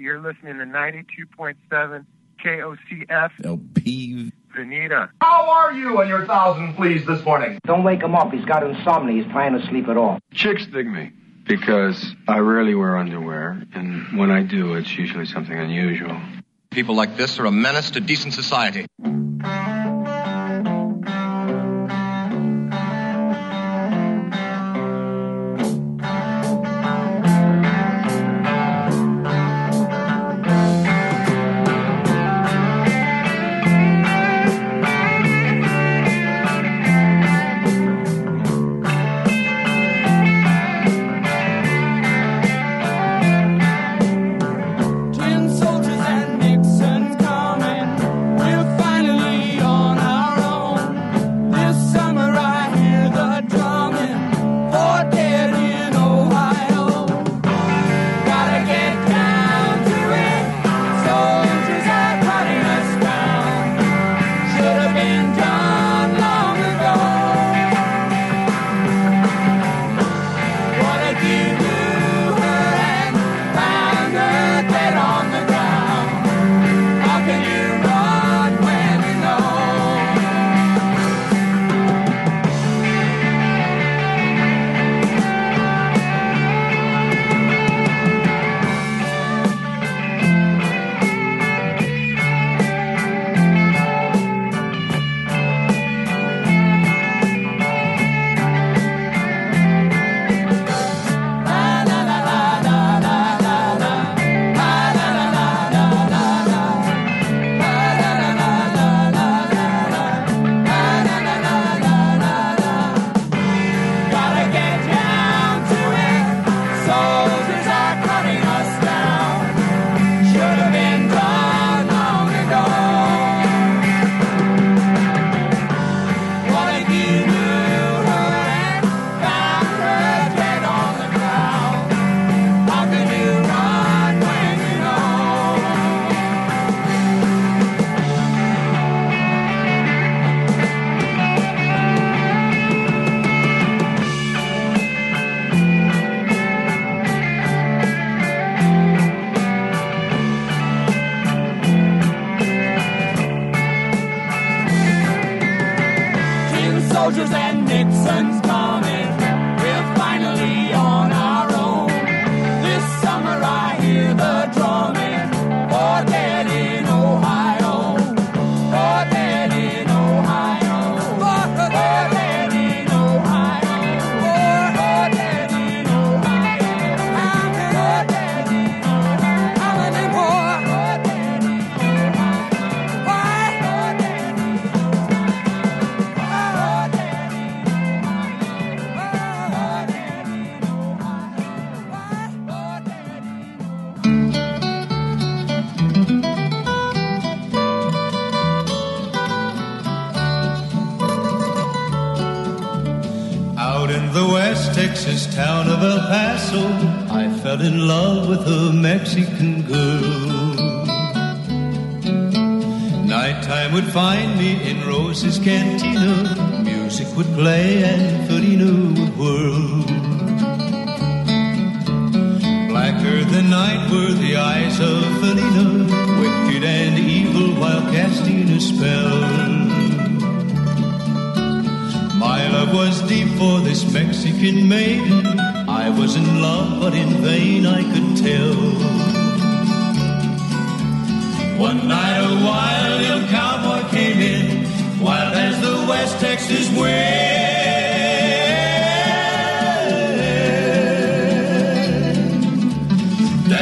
You're listening to 92.7 KOCF. El peeve. Veneta. How are you on your thousand please this morning? Don't wake him up. He's got insomnia. He's trying to sleep at all. Chicks dig me because I rarely wear underwear, and when I do, it's usually something unusual. People like this are a menace to decent society.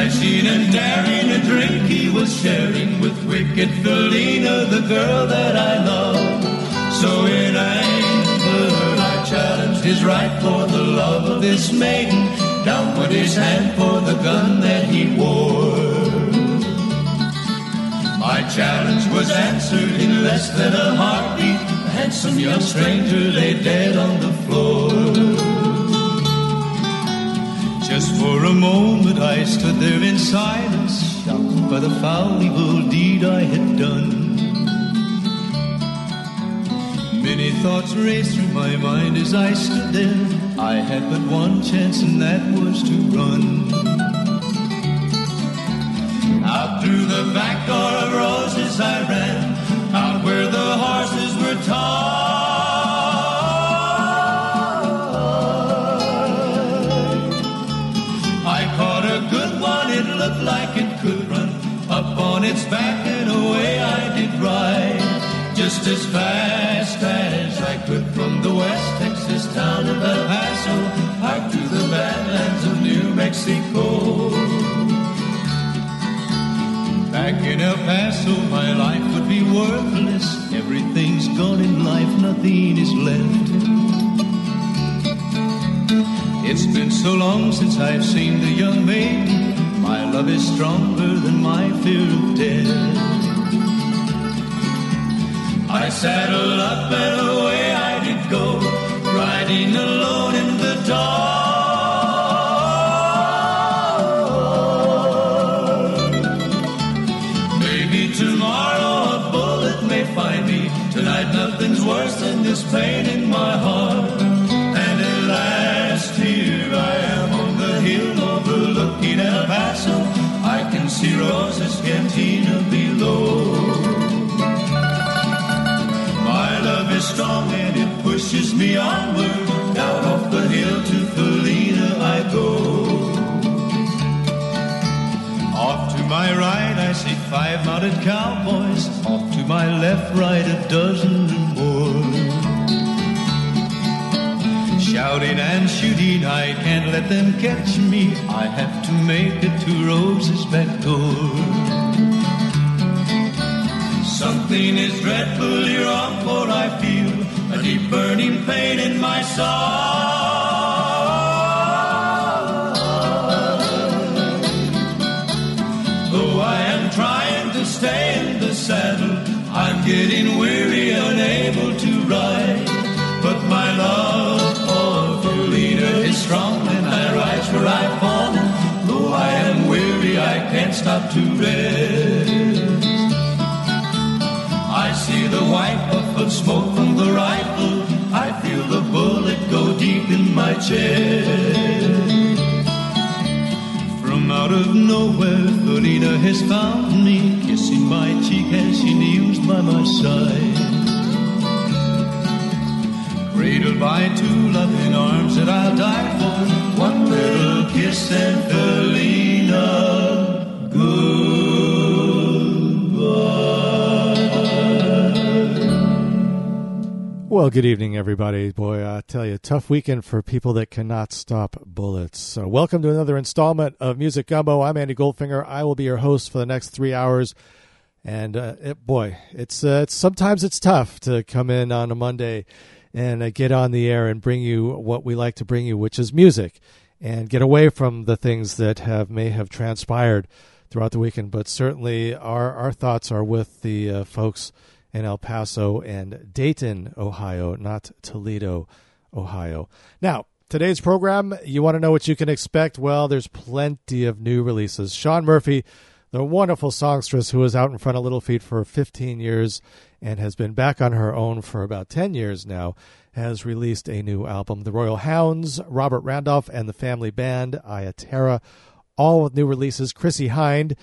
Dashing and daring a drink he was sharing with wicked Felina, the girl that I love. So in anger I challenged his right for the love of this maiden. Down went his hand for the gun that he wore. My challenge was answered in less than a heartbeat. A handsome young stranger lay dead on the floor. Just for a moment I stood there in silence, shocked by the foul evil deed I had done. Many thoughts raced through my mind as I stood there. I had but one chance, and that was to run. Out through the back door of Rosa's I ran, out where the horses were tied. On its back and away I did ride. Just as fast as I could from the West Texas town of El Paso out to the badlands of New Mexico. Back in El Paso, my life would be worthless. Everything's gone in life, nothing is left. It's been so long since I've seen the young maiden. My love is stronger than my fear of death. I saddled up and away I did go, riding alone in the dark. Maybe tomorrow a bullet may find me. Tonight nothing's worse than this pain See Rosa's cantina below. My love is strong and it pushes me onward. Down off the hill to Felina I go. Off to my right I see five mounted cowboys. Off to my left, right a dozen Shouting and shooting, I can't let them catch me. I have to make it to Rosa's back door. Something is dreadfully wrong, for I feel a deep burning pain in my soul. Though I am trying to stay in the saddle, I'm getting weary, I've. Though I am weary, I can't stop to rest. I see the white puff of smoke from the rifle. I feel the bullet go deep in my chest. From out of nowhere, Felina has found me, kissing my cheek as she kneels by my side. Cradled by two loving arms that I'll die for. One little kiss and Felina, goodbye. Well, good evening, everybody. Boy, I tell you, tough weekend for people that cannot stop bullets. So, welcome to another installment of Music Gumbo. I'm Andy Goldfinger. I will be your host for the next three hours. And uh, it, boy, it's uh, it's sometimes it's tough to come in on a Monday and uh, get on the air and bring you what we like to bring you, which is music, and get away from the things that have may have transpired throughout the weekend. But certainly, our our thoughts are with the uh, folks in El Paso and Dayton, Ohio, not Toledo, Ohio. Now, today's program, you want to know what you can expect? Well, there's plenty of new releases. Shaun Murphy, the wonderful songstress who was out in front of Little Feat for 15 years and has been back on her own for about 10 years now, has released a new album. The Royal Hounds, Robert Randolph and the Family Band, Iya Terra, all with new releases. Chrissie Hynde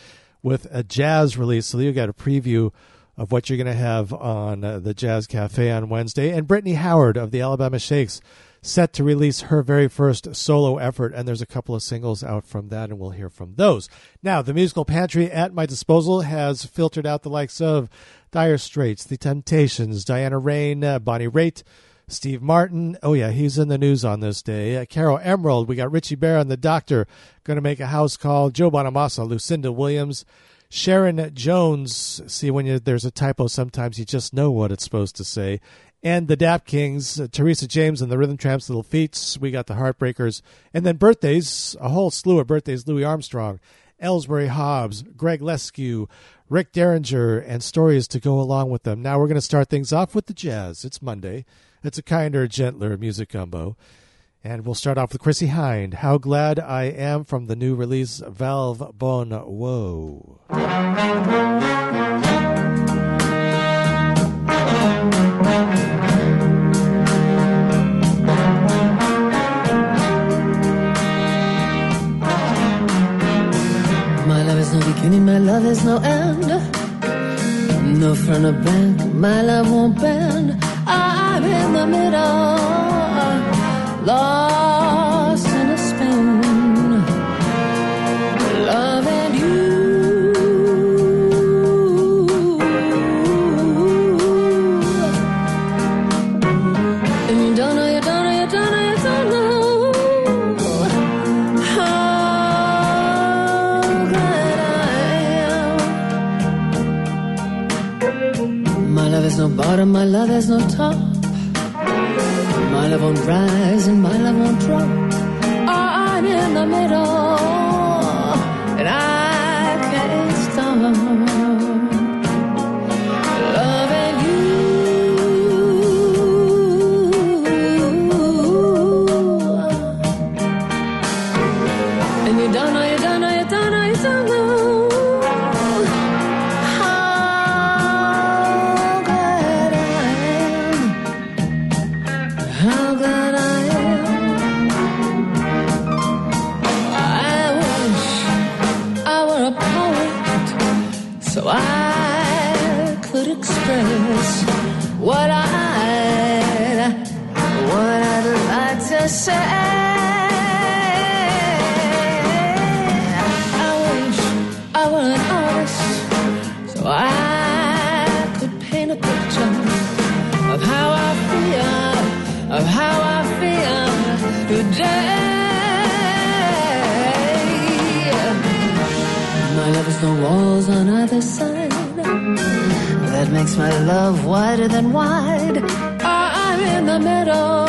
with a jazz release, so you got a preview of what you're going to have on uh, the Jazz Cafe on Wednesday. And Brittany Howard of the Alabama Shakes set to release her very first solo effort, and there's a couple of singles out from that, and we'll hear from those. Now, the musical pantry at my disposal has filtered out the likes of Dire Straits, The Temptations, Diana Rein, uh, Bonnie Raitt, Steve Martin. Oh, yeah, he's in the news on this day. Uh, Caro Emerald. We got Richie Bear and the Doctor going to make a house call. Joe Bonamassa, Lucinda Williams. Sharon Jones. See, when you, there's a typo, sometimes you just know what it's supposed to say. And the Dap Kings, uh, Teresa James and the Rhythm Tramps, Little Feats. We got the Heartbreakers. And then birthdays, a whole slew of birthdays. Louis Armstrong, Elsberry Hobbs, Greg Leskiw, Rick Derringer, and stories to go along with them. Now we're going to start things off with the jazz. It's Monday. It's a kinder, gentler music gumbo. And we'll start off with Chrissie Hynde. How glad I am from the new release Valve Bone Woe. love is no end. No front or back, my love won't bend. I'm in the middle. Love. Part of my love there's no top. My love won't rise and my love won't drop. Oh, I'm in the middle. The sun That makes my love wider than wide. I'm in the middle.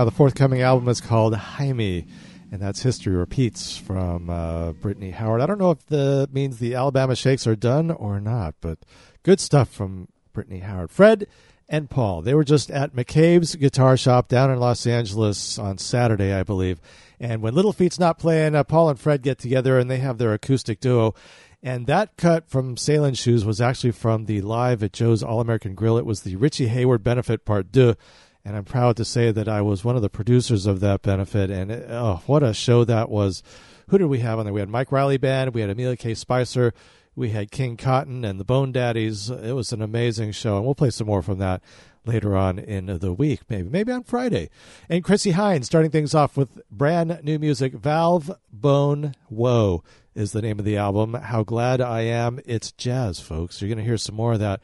Now, the forthcoming album is called Jaime, and that's History Repeats from uh, Brittany Howard. I don't know if that means the Alabama Shakes are done or not, but good stuff from Brittany Howard. Fred and Paul, they were just at McCabe's Guitar Shop down in Los Angeles on Saturday, I believe. And when Little Feat's not playing, uh, Paul and Fred get together and they have their acoustic duo. And that cut from Sailing Shoes was actually from the live at Joe's All American Grill. It was the Richie Hayward benefit part deux and I'm proud to say that I was one of the producers of that benefit. And oh, what a show that was! Who did we have on there? We had Mike Riley Band, we had Amilia K. Spicer, we had King Cotton and the Bone Daddies. It was an amazing show, and we'll play some more from that later on in the week, maybe maybe on Friday. And Chrissie Hynde starting things off with brand new music. Valve Bone Woe is the name of the album. How glad I am it's jazz, folks. You're going to hear some more of that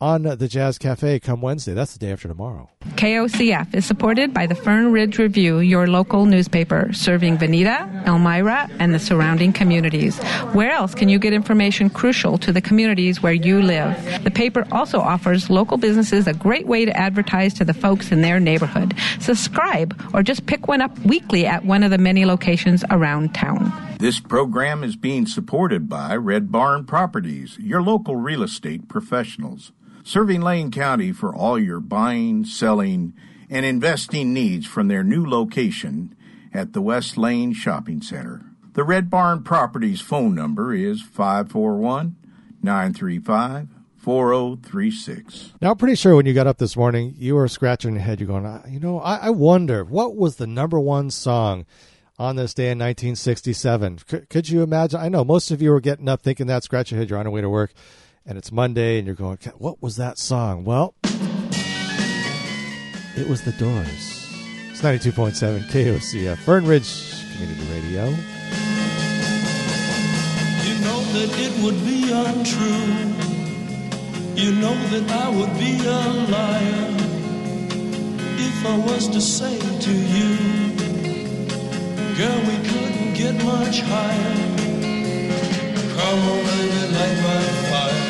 on the Jazz Cafe come Wednesday. That's the day after tomorrow. KOCF is supported by the Fern Ridge Review, your local newspaper, serving Veneta, Elmira, and the surrounding communities. Where else can you get information crucial to the communities where you live? The paper also offers local businesses a great way to advertise to the folks in their neighborhood. Subscribe or just pick one up weekly at one of the many locations around town. This program is being supported by Red Barn Properties, your local real estate professionals serving Lane County for all your buying, selling, and investing needs from their new location at the West Lane Shopping Center. The Red Barn Properties phone number is 541 935 4036. Now, pretty sure when you got up this morning, you were scratching your head. You're going, "Ah, you know, I, I wonder what was the number one song on this day in 1967. C- could you imagine? I know most of you were getting up thinking that, scratch your head, you're on your way to work and it's Monday, and you're going, what was that song? Well, it was The Doors. It's 92.7 KOCF, Fern Ridge Community Radio. You know that it would be untrue. You know that I would be a liar if I was to say to you, girl, we couldn't get much higher. Come on, baby, light my fire.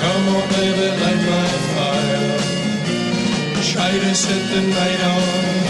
Come on, baby, light my fire. Try to set the night on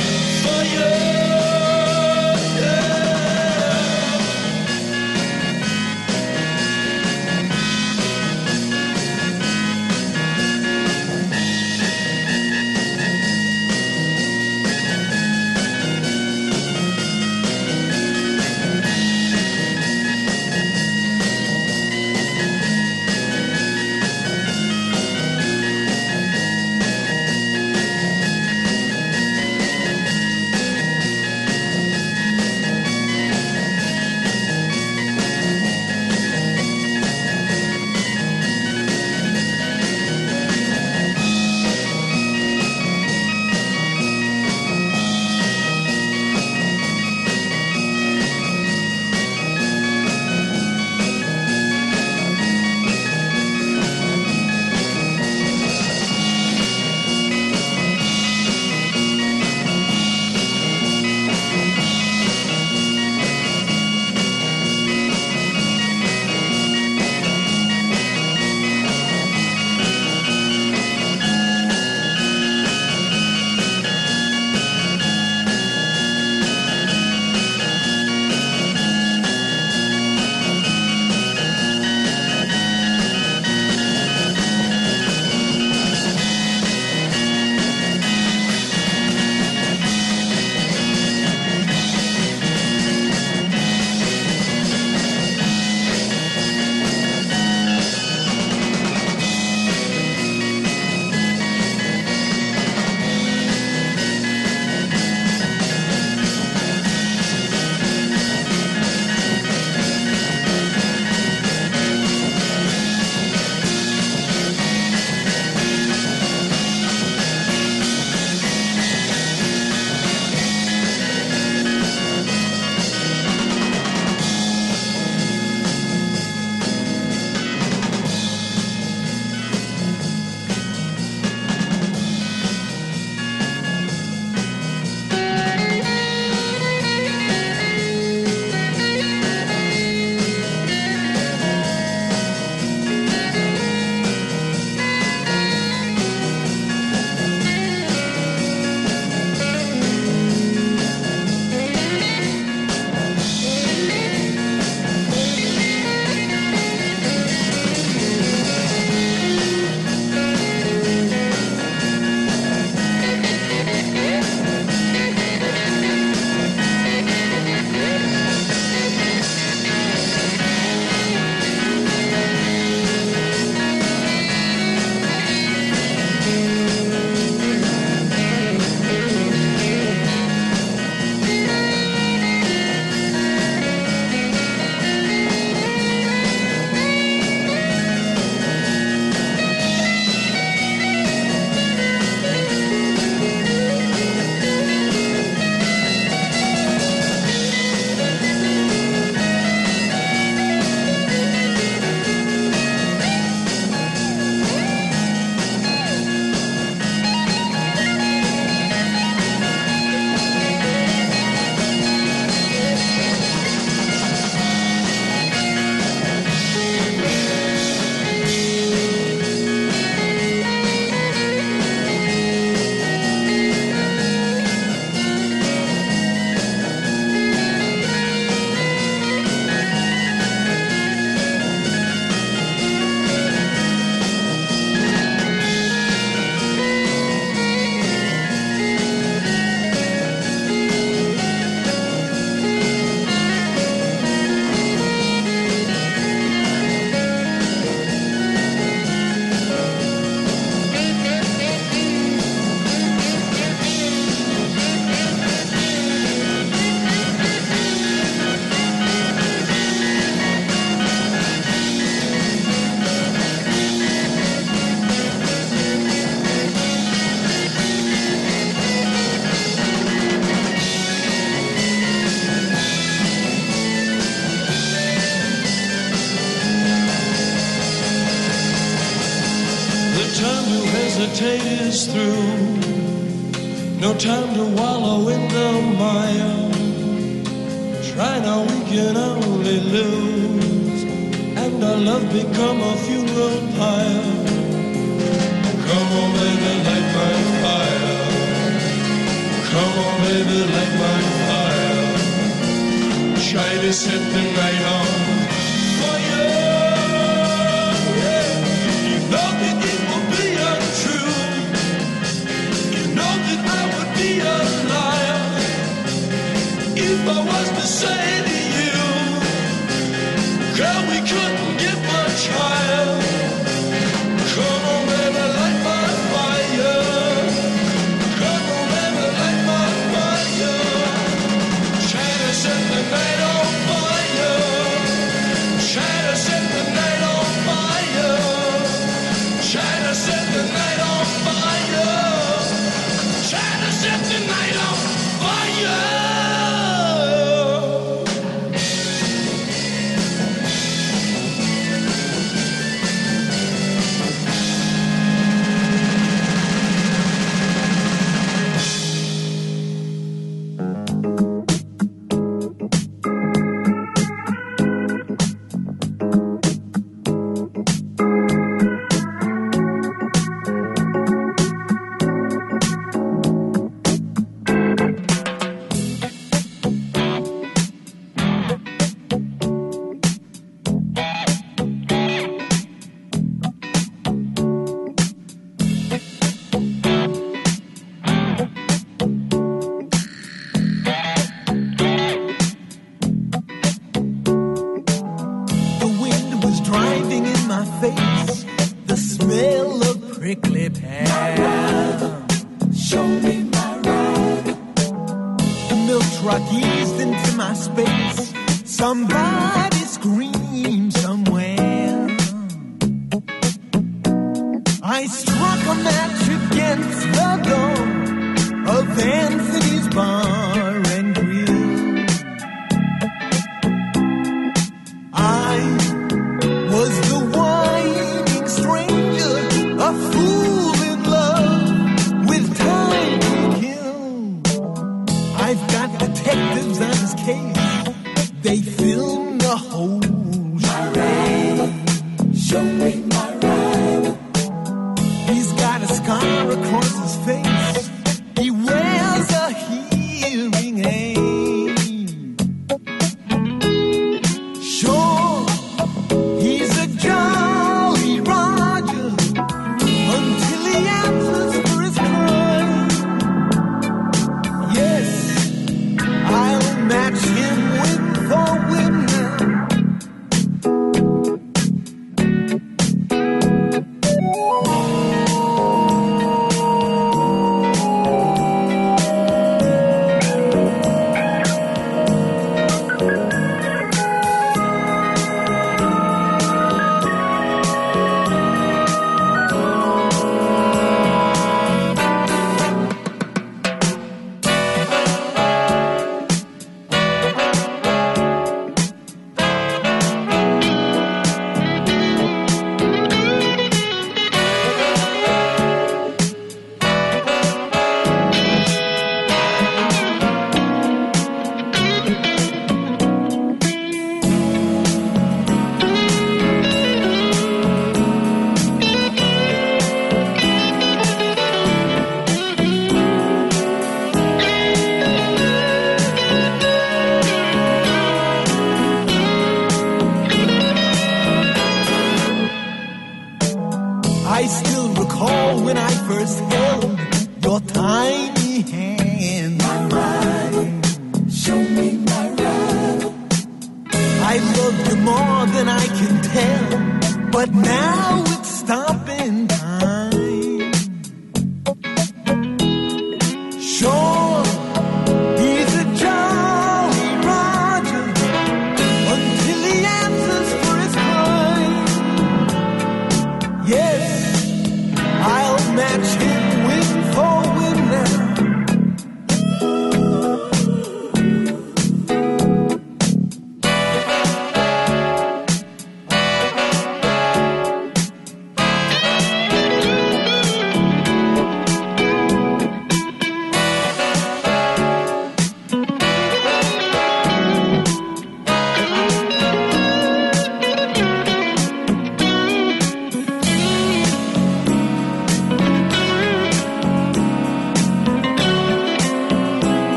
charade. Show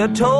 You told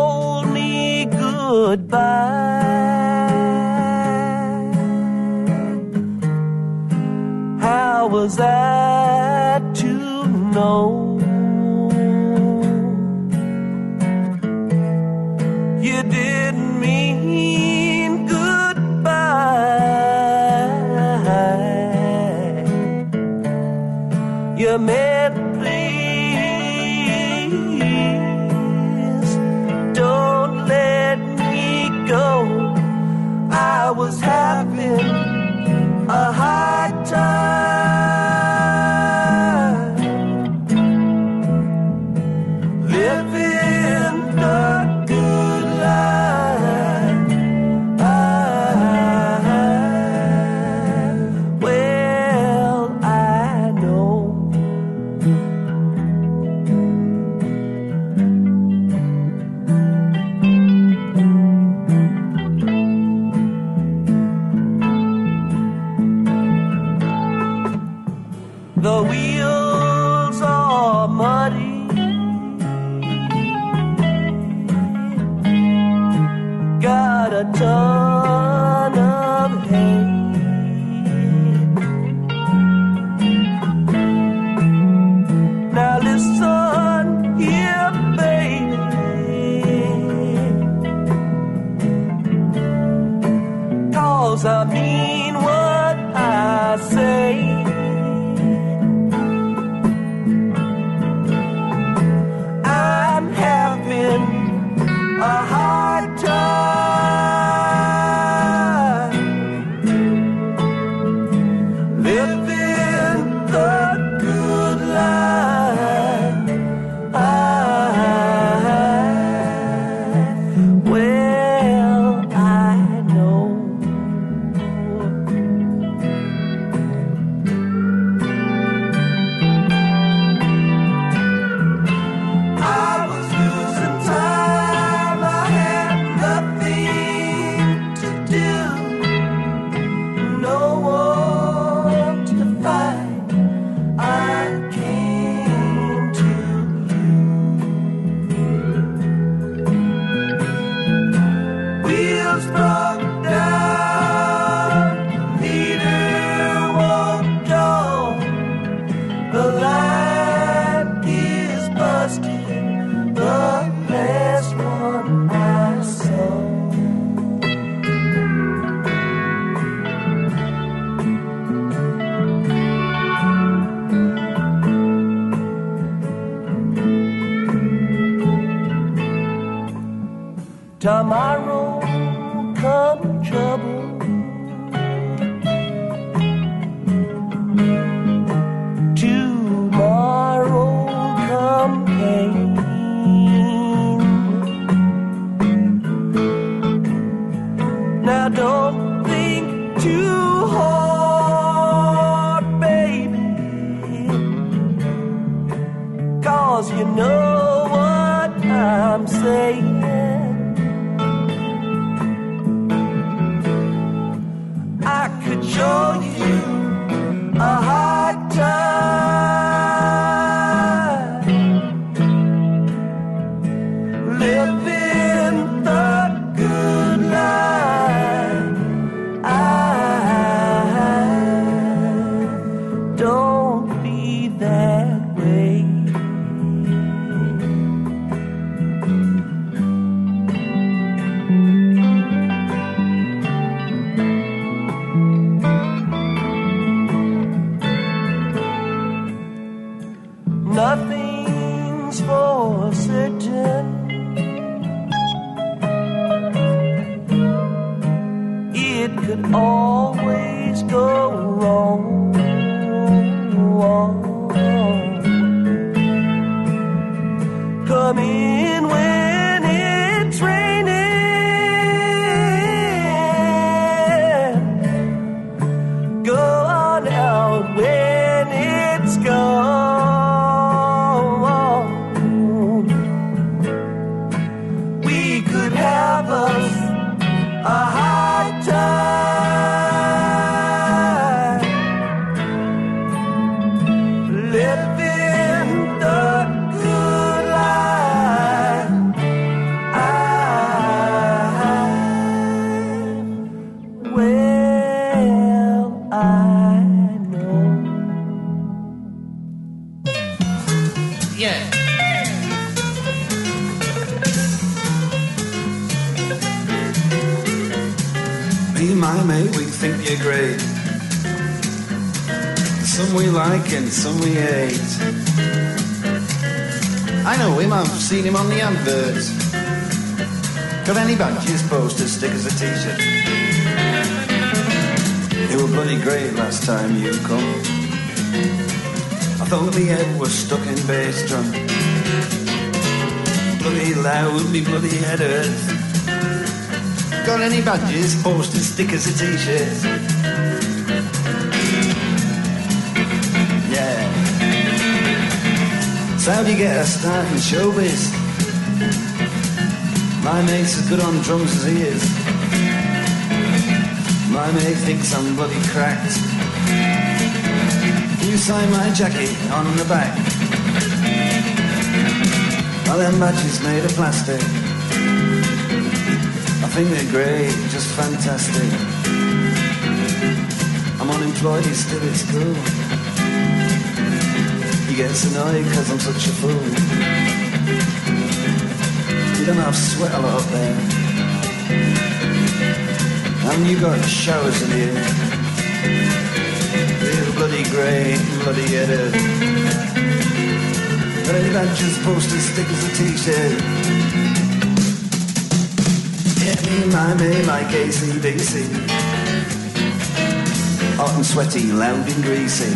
Yeah. So how do you get a start in showbiz? My mate's as good on drums as he is. My mate thinks I'm bloody cracked. You sign my jacket on the back. Well, them badges made of plastic. I think they're great, just fantastic. I'm he's still at school. He gets annoyed because I'm such a fool. You don't have sweat a lot up there. And you got showers in here. You're bloody grey, bloody headed. But any badges, posters, stickers, a t-shirt. Yeah, me, my, me, my KCBC. Hot and sweaty, loud and greasy.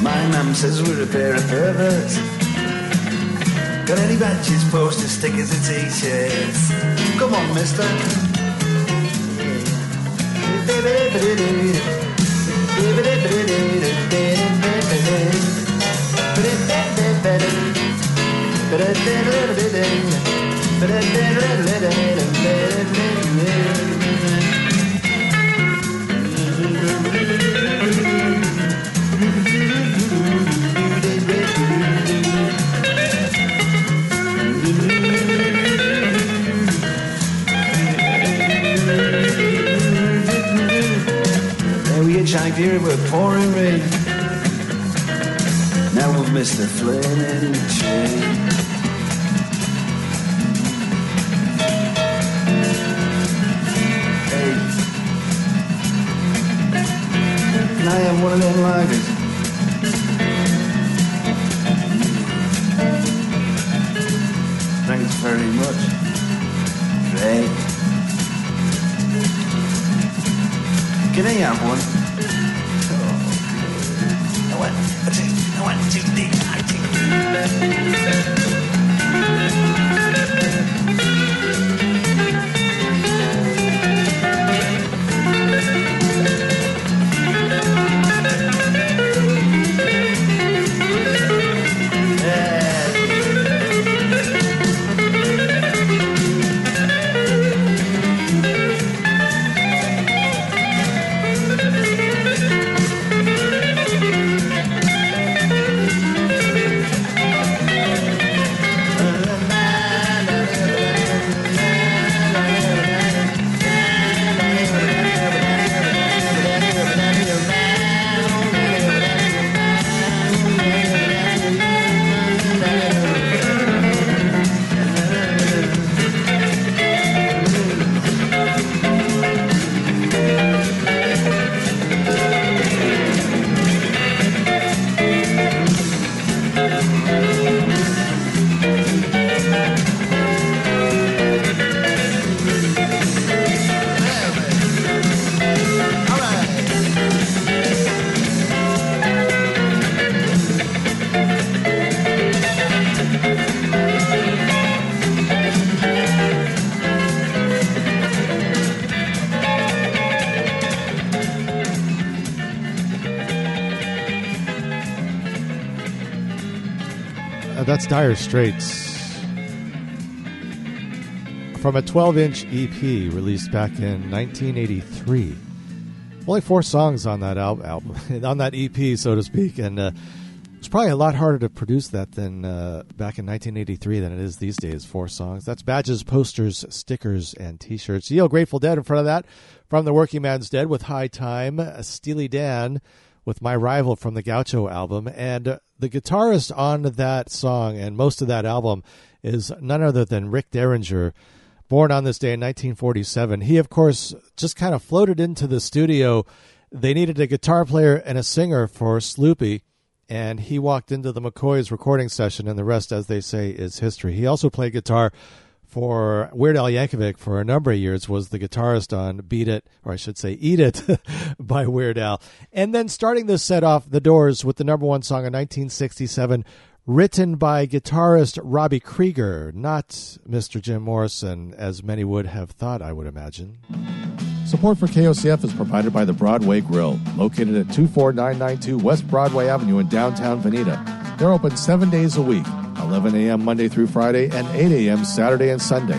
My mum says we're a pair of perverts. Got any badges, posters, stickers, and t-shirts? Come on, mister. Hitchhiked here, we're pouring rain. Now we've missed a flaming train. Hey, can I have one of them lagers? Thanks very much. Great. Can I have one? I think. Dire Straits. From a 12 inch EP released back in 1983. Only four songs on that al- album, on that EP, so to speak, and uh, it's probably a lot harder to produce that than uh, back in 1983 than it is these days. Four songs. That's badges, posters, stickers, and T-shirts. Yo, Grateful Dead in front of that. From the Working Man's Dead with High Time, Steely Dan with My Rival from the Gaucho album, and the guitarist on that song and most of that album is none other than Rick Derringer. born on this day in 1947. He, of course, just kind of floated into the studio. They needed a guitar player and a singer for Sloopy, and he walked into the McCoys recording session, and the rest, as they say, is history. He also played guitar for Weird Al Yankovic for a number of years, was the guitarist on Beat It, or I should say Eat It, by Weird Al. And then starting this set off, The Doors with the number one song in 1967, written by guitarist Robbie Krieger, not Mr. Jim Morrison, as many would have thought, I would imagine. Support for KOCF is provided by the Broadway Grill, located at 24992 West Broadway Avenue in downtown Veneta. They're open seven days a week, 11 a.m. Monday through Friday and 8 a.m. Saturday and Sunday.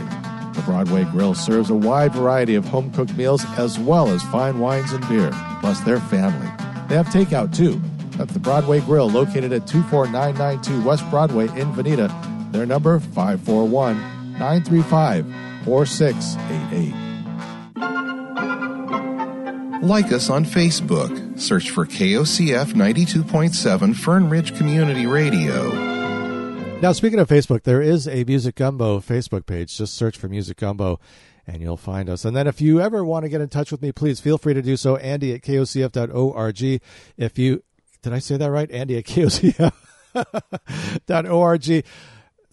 The Broadway Grill serves a wide variety of home cooked meals as well as fine wines and beer, plus their family. They have takeout too. That's the Broadway Grill located at 24992 West Broadway in Veneta. Their number 541 935 4688. Like us on Facebook. Search for KOCF 92.7 Fern Ridge Community Radio. Now, speaking of Facebook, there is a Music Gumbo Facebook page. Just search for Music Gumbo and you'll find us. And then if you ever want to get in touch with me, please feel free to do so. Andy at kocf.org. If you, did I say that right? Andy at kocf.org.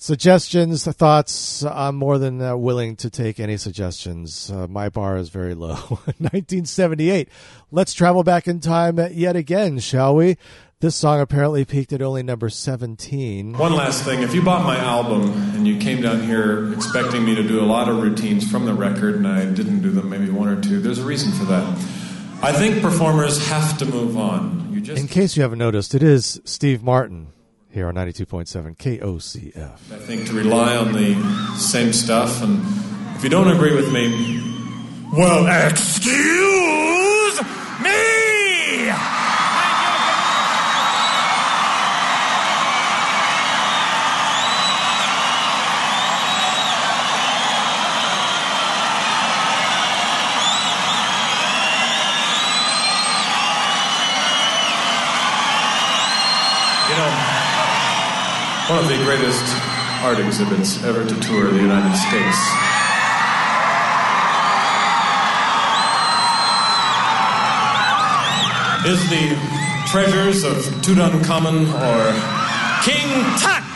Suggestions, thoughts, I'm more than uh, willing to take any suggestions. Uh, my bar is very low. 1978. Let's travel back in time yet again, shall we? This song apparently peaked at only number 17. One last thing if you bought my album and you came down here expecting me to do a lot of routines from the record and I didn't do them, maybe one or two, there's a reason for that. I think performers have to move on. You just In case you haven't noticed, it is Steve Martin here on 92.7 KOCF. I think to rely on the same stuff and if you don't agree with me, well, excuse me! You know, one of the greatest art exhibits ever to tour the United States. Is the treasures of Tutankhamun or King Tut?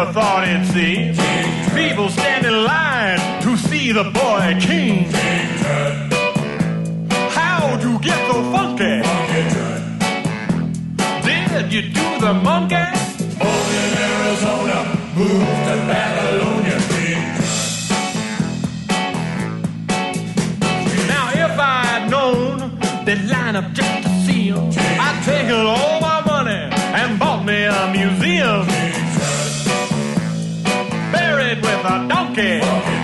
Never thought he'd see people stand in line to see the boy king. How'd you get so funky? Did you do the monkey? Born in Arizona, moved to Babylonia. Now, if I'd known they'd line up just a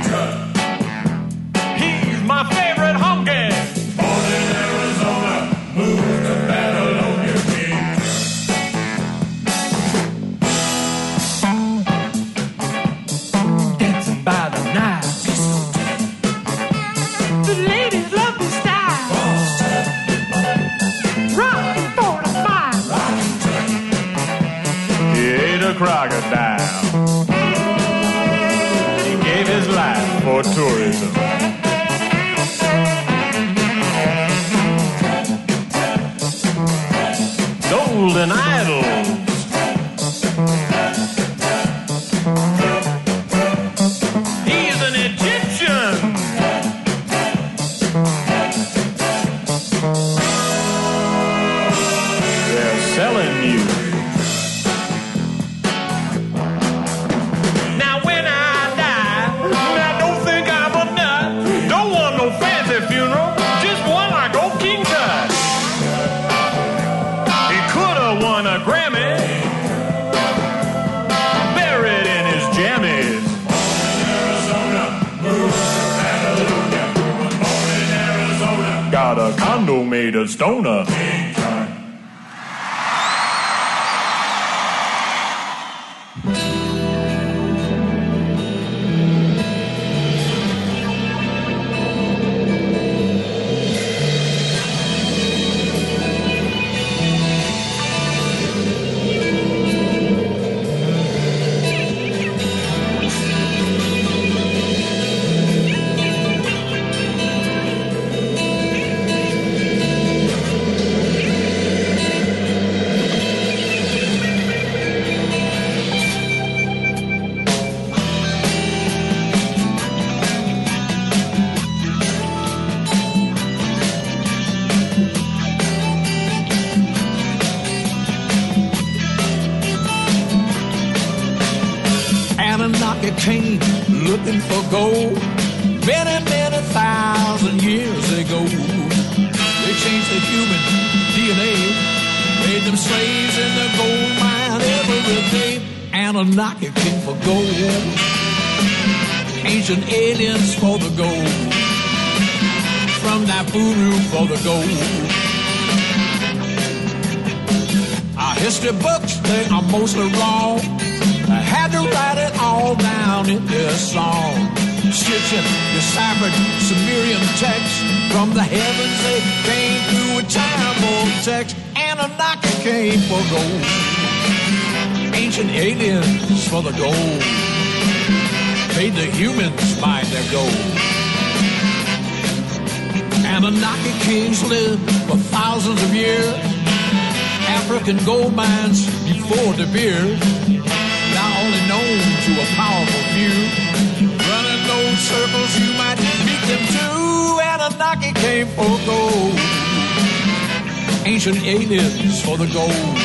the gold.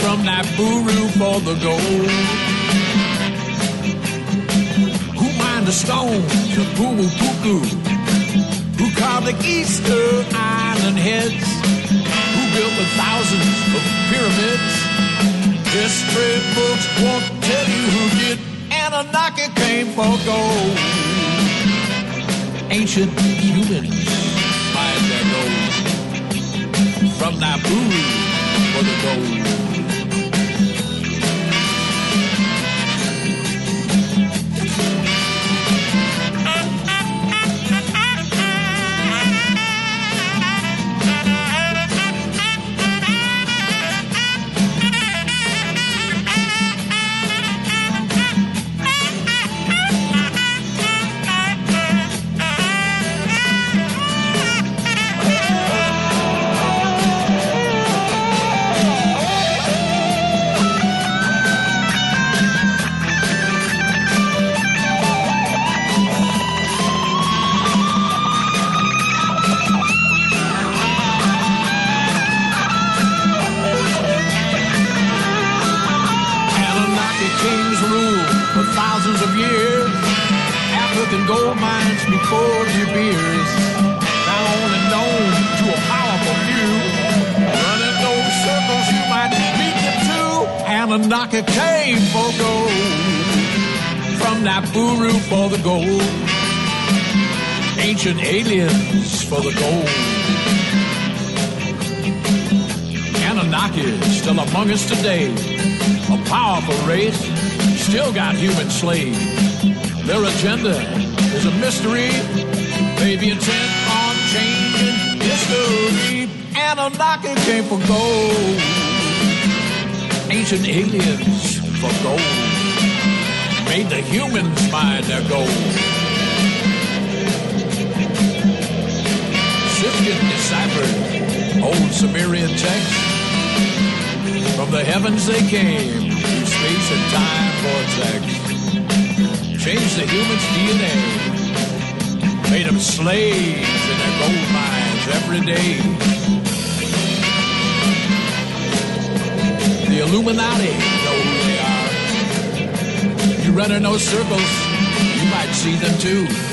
From Nibiru for the gold. Who mined the stones of Puma Punku? Who carved the Easter Island heads? Who built the thousands of pyramids? History books won't tell you who did. Anunnaki came for gold. Ancient humans From Naboo for the gold. Aliens for the gold. Anunnaki still among us today. A powerful race, still got human slaves. Their agenda is a mystery. maybe intent on changing history. Anunnaki came for gold. Ancient aliens for gold. Made the humans find their gold. Deciphered old Sumerian texts. From the heavens they came, through space and time vortex. Changed the human's DNA. Made them slaves in their gold mines every day. The Illuminati know who they are. You run in those circles, you might see them too.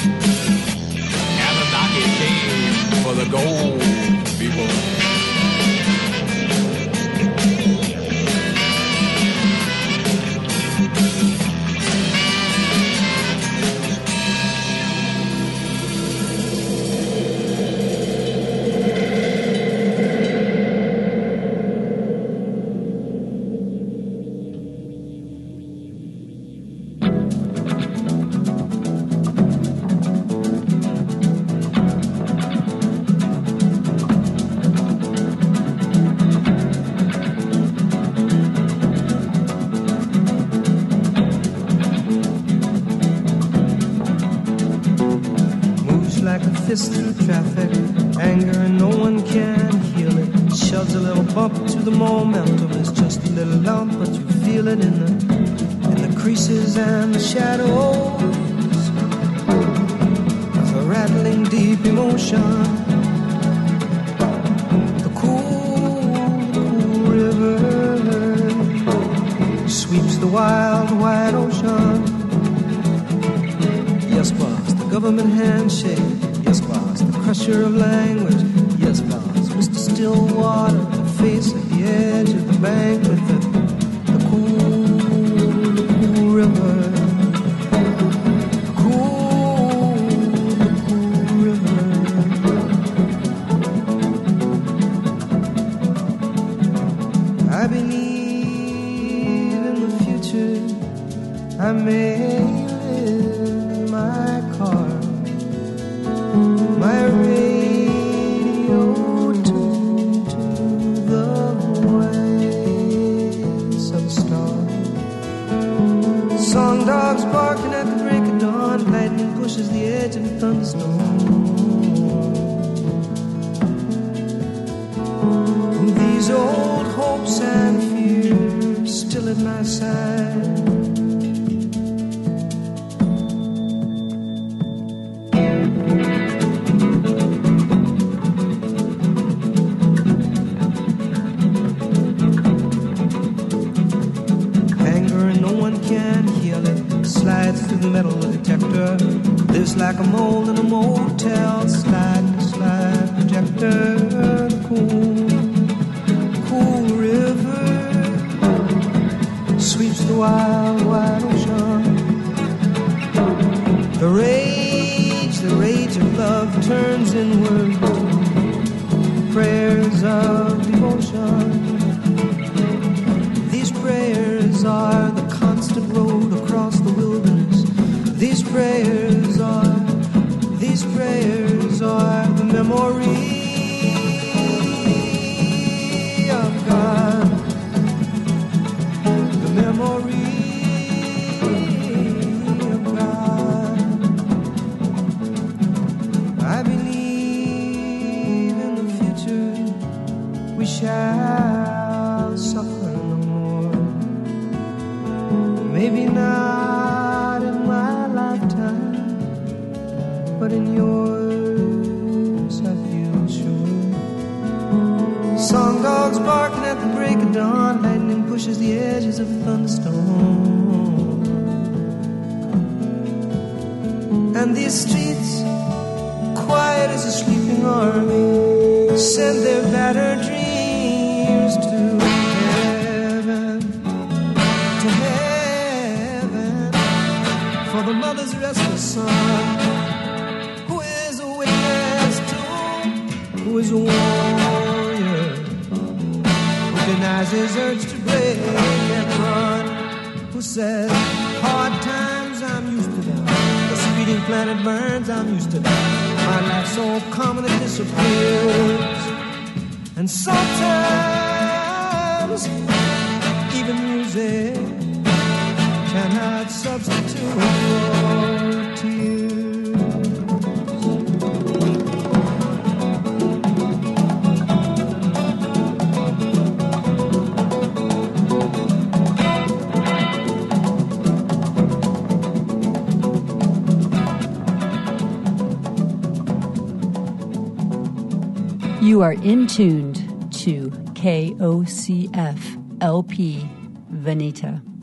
For the gold, people. KOCF LP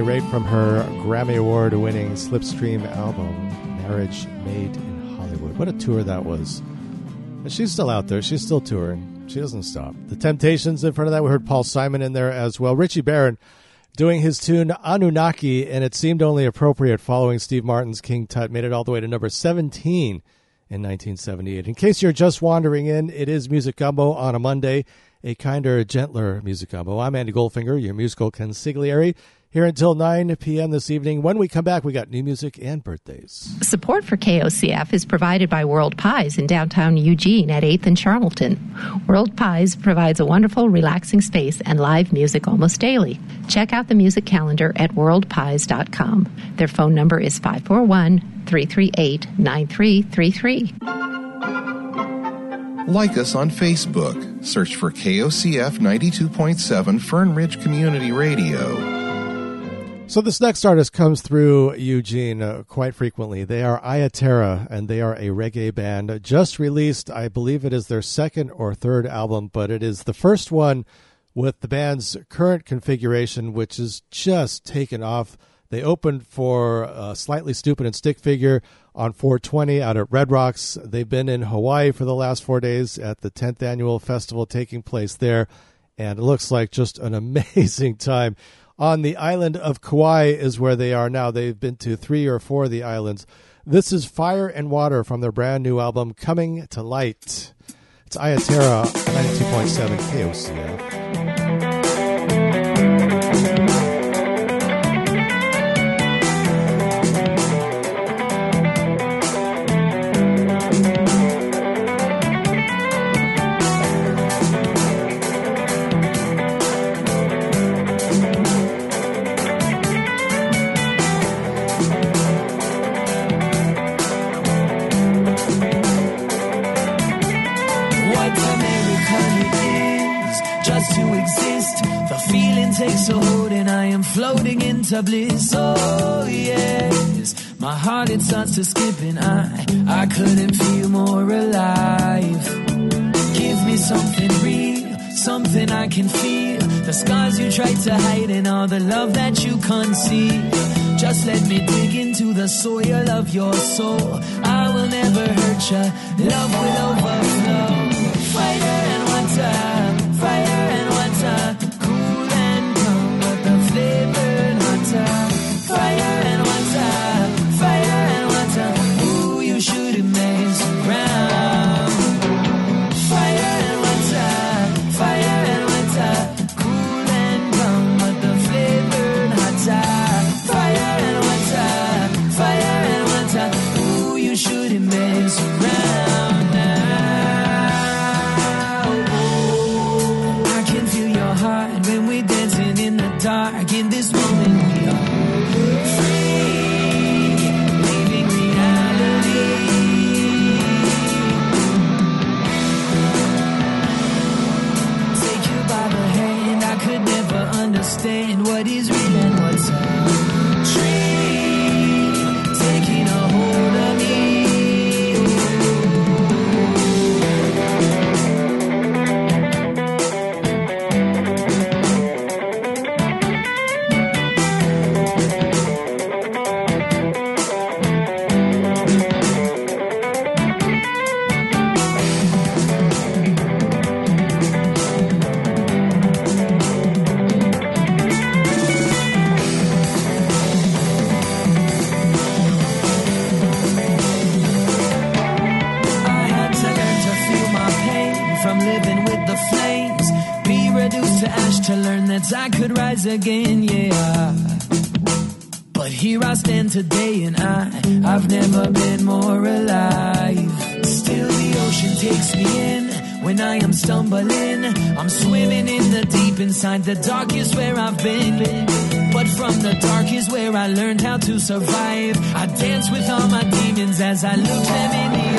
Bonnie from her Grammy Award winning Slipstream album, Marriage Made in Hollywood. What a tour that was. And she's still out there. She's still touring. She doesn't stop. The Temptations in front of that. We heard Paul Simon in there as well. Richie Barron doing his tune Anunnaki, and it seemed only appropriate following Steve Martin's King Tut. Made it all the way to number 17 in 1978. In case you're just wandering in, it is Music Gumbo on a Monday, a kinder, gentler Music Gumbo. I'm Andy Goldfinger, your musical consigliere here until 9 p.m. this evening. When we come back, we got new music and birthdays. Support for KOCF is provided by World Pies in downtown Eugene at 8th and Charnelton. World Pies provides a wonderful, relaxing space and live music almost daily. Check out the music calendar at worldpies.com. Their phone number is 541 338 9333. Like us on Facebook. Search for KOCF 92.7 Fern Ridge Community Radio. So this next artist comes through Eugene uh, quite frequently. They are Iya Terra, and they are a reggae band just released. I believe it is their second or third album, but it is the first one with the band's current configuration, which is just taken off. They opened for Slightly Stoopid and Stick Figure on 420 out at Red Rocks. They've been in Hawaii for the last four days at the 10th annual festival taking place there, and it looks like just an amazing time on the island of Kauai is where they are now. They've been to three or four of the islands. This is Fire and Water from their brand new album, Coming to Light. It's Iya Terra, 92.7 KOCF. Takes a hold and I am floating into bliss. Oh yes, my heart it starts to skip and I I couldn't feel more alive. Give me something real, something I can feel. The scars you tried to hide and all the love that you conceal. Just let me dig into the soil of your soul. I will never hurt you. Love will overflow. Fire and water, understand what is to learn that I could rise again, yeah. But here I stand today and I, I've never been more alive. Still the ocean takes me in when I am stumbling. I'm swimming in the deep inside the darkest where I've been. But from the dark is where I learned how to survive. I dance with all my demons as I look them in the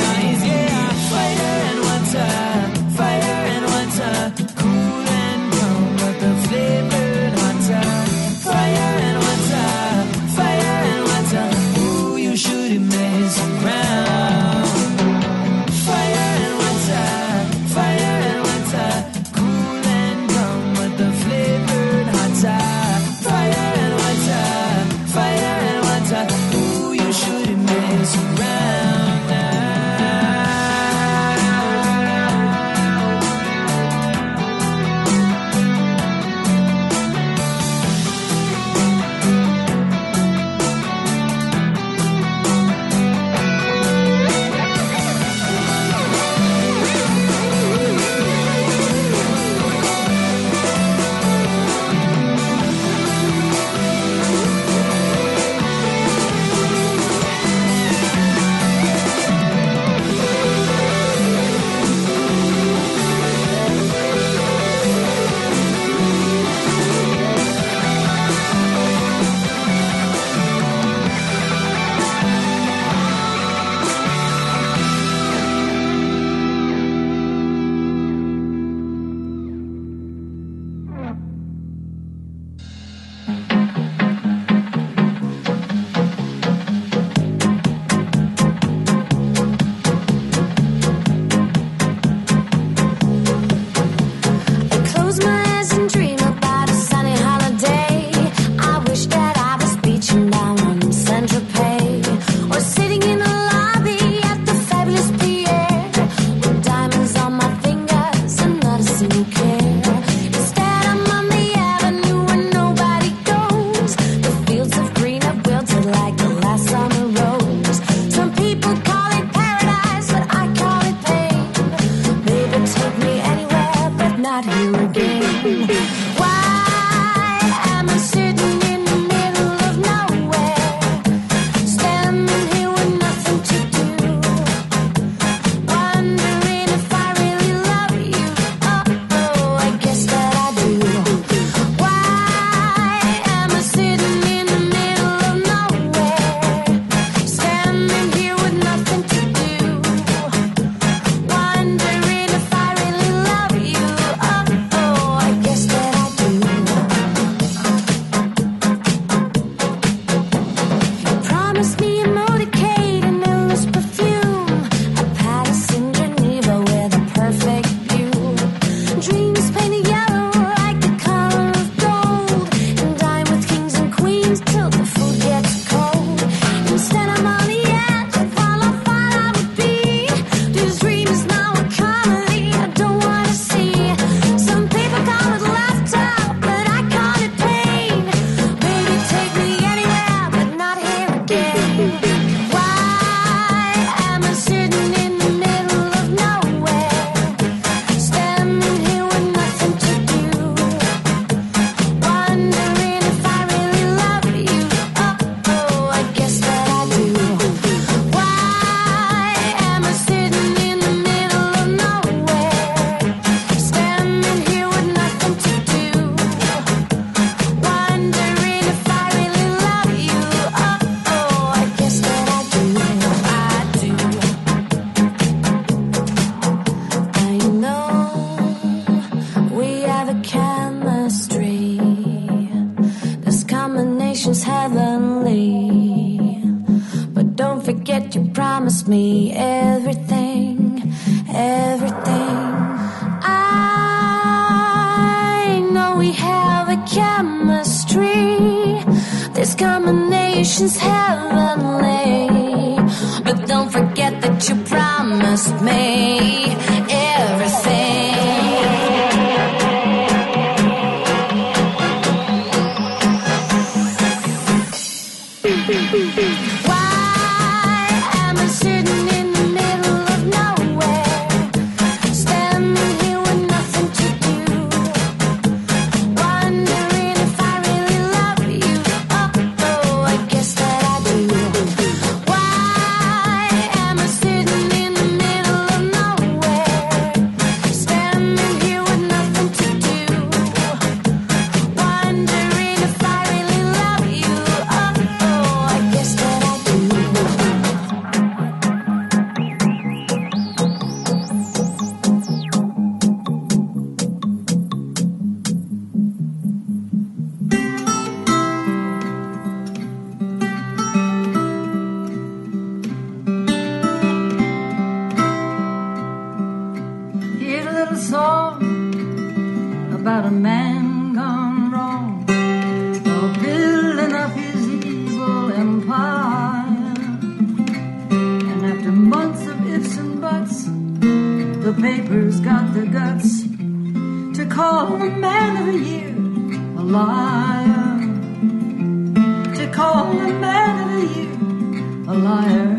a liar.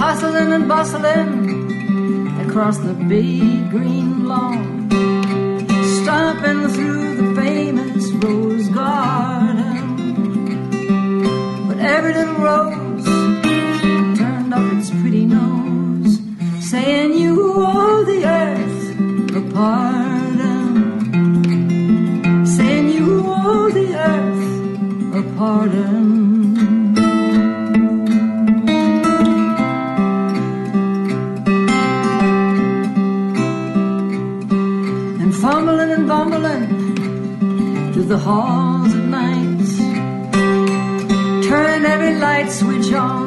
Hustling and bustling across the big green lawn, stomping through the famous rose garden. But every little rose pardon. And fumbling and bumbling through the halls at night, turn every light switch on.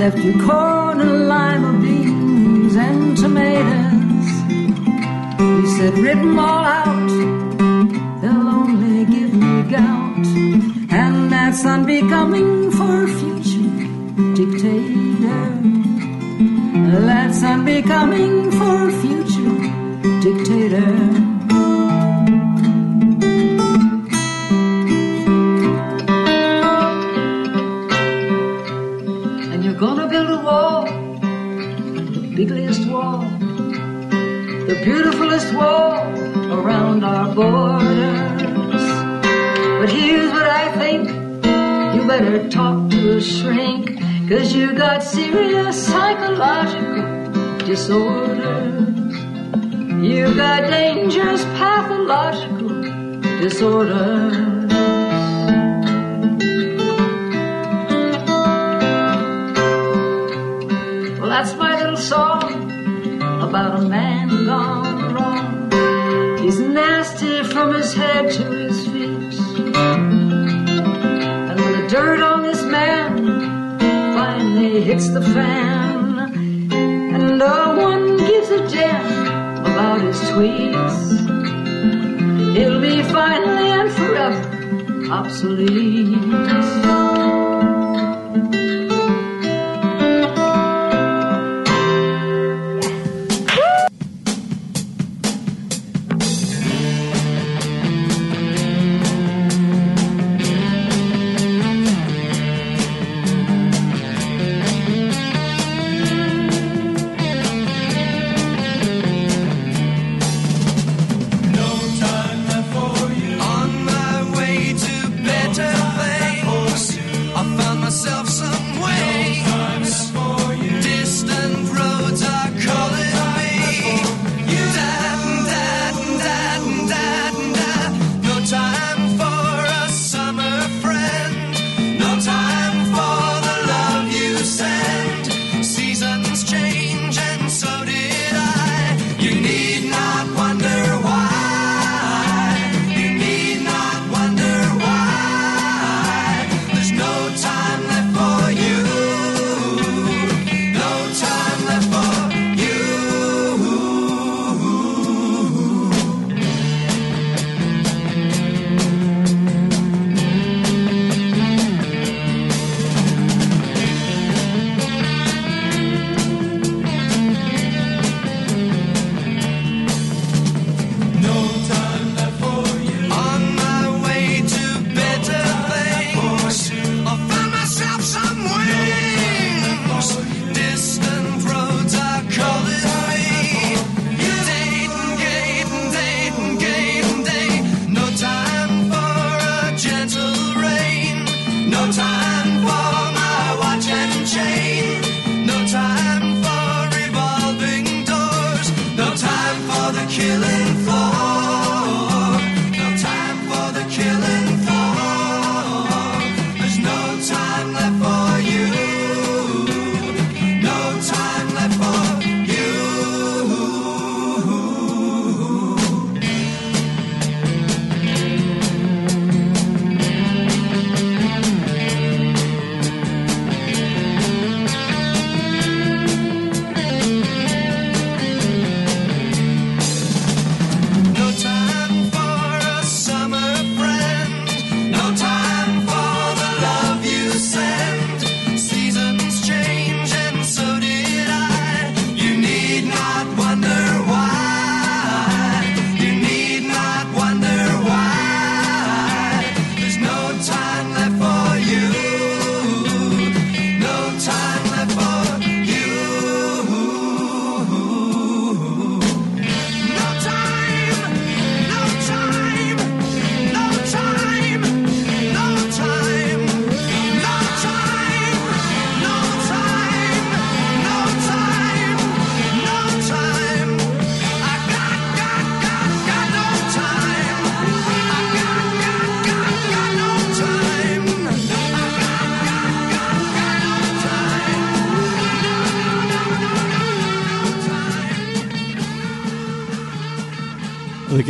left you corn and lima beans and tomatoes. You said, rip 'em all out, they'll only give me gout. And that's unbecoming for a future dictator. That's unbecoming disorder. You've got dangerous pathological disorder.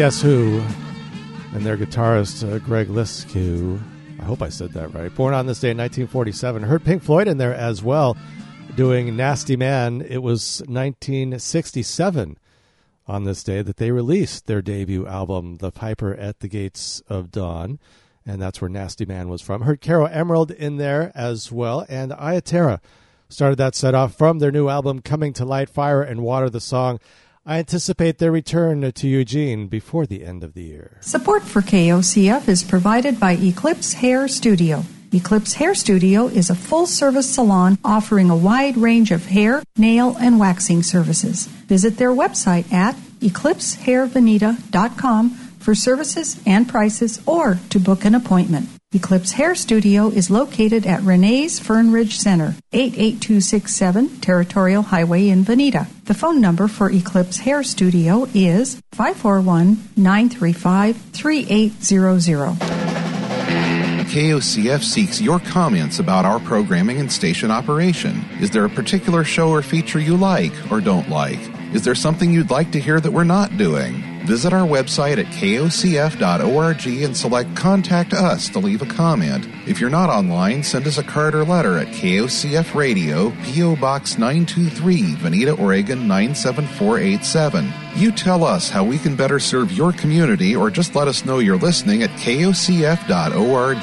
Guess Who and their guitarist uh, Greg Leskiw. I hope I said that right. Born on this day in 1947. Heard Pink Floyd in there as well, doing Nasty Man. It was 1967 on this day that they released their debut album, The Piper at the Gates of Dawn. And that's where Nasty Man was from. Heard Caro Emerald in there as well. And Iya Terra started that set off from their new album, Coming to Light, Fire and Water, the song. I anticipate their return to Eugene before the end of the year. Support for KOCF is provided by Eclipse Hair Studio. Eclipse Hair Studio is a full service salon offering a wide range of hair, nail, and waxing services. Visit their website at eclipsehairveneta.com for services and prices or to book an appointment. Eclipse Hair Studio is located at Renee's Fern Ridge Center, 88267 Territorial Highway in Veneta. The phone number for Eclipse Hair Studio is 541 935 3800. KOCF seeks your comments about our programming and station operation. Is there a particular show or feature you like or don't like? Is there something you'd like to hear that we're not doing? Visit our website at kocf.org and select Contact Us to leave a comment. If you're not online, send us a card or letter at KOCF Radio, P.O. Box 923, Veneta, Oregon 97487. You tell us how we can better serve your community or just let us know you're listening at kocf.org.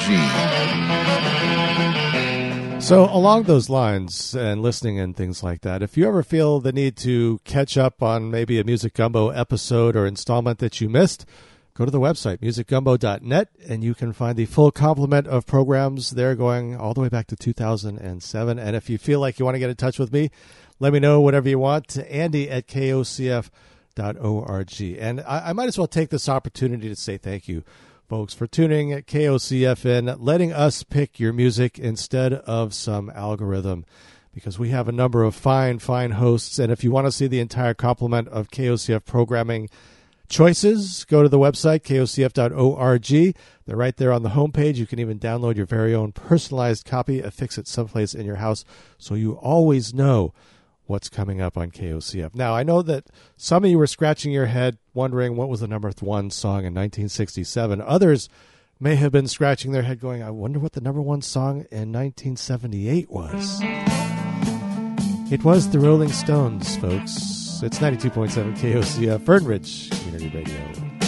So, along those lines and listening and things like that, if you ever feel the need to catch up on maybe a Music Gumbo episode or installment that you missed, go to the website, musicgumbo.net, and you can find the full complement of programs there going all the way back to 2007. And if you feel like you want to get in touch with me, let me know whatever you want to Andy at kocf.org. And I, I might as well take this opportunity to say thank you folks, for tuning at KOCFN, letting us pick your music instead of some algorithm. Because we have a number of fine, fine hosts. And if you want to see the entire complement of KOCF programming choices, go to the website, kocf.org. They're right there on the homepage. You can even download your very own personalized copy, affix it someplace in your house so you always know what's coming up on KOCF. Now, I know that some of you were scratching your head wondering what was the number one song in 1967. Others may have been scratching their head going, I wonder what the number one song in 1978 was. It was the Rolling Stones, folks. It's 92.7 KOCF, Fern Ridge Community Radio.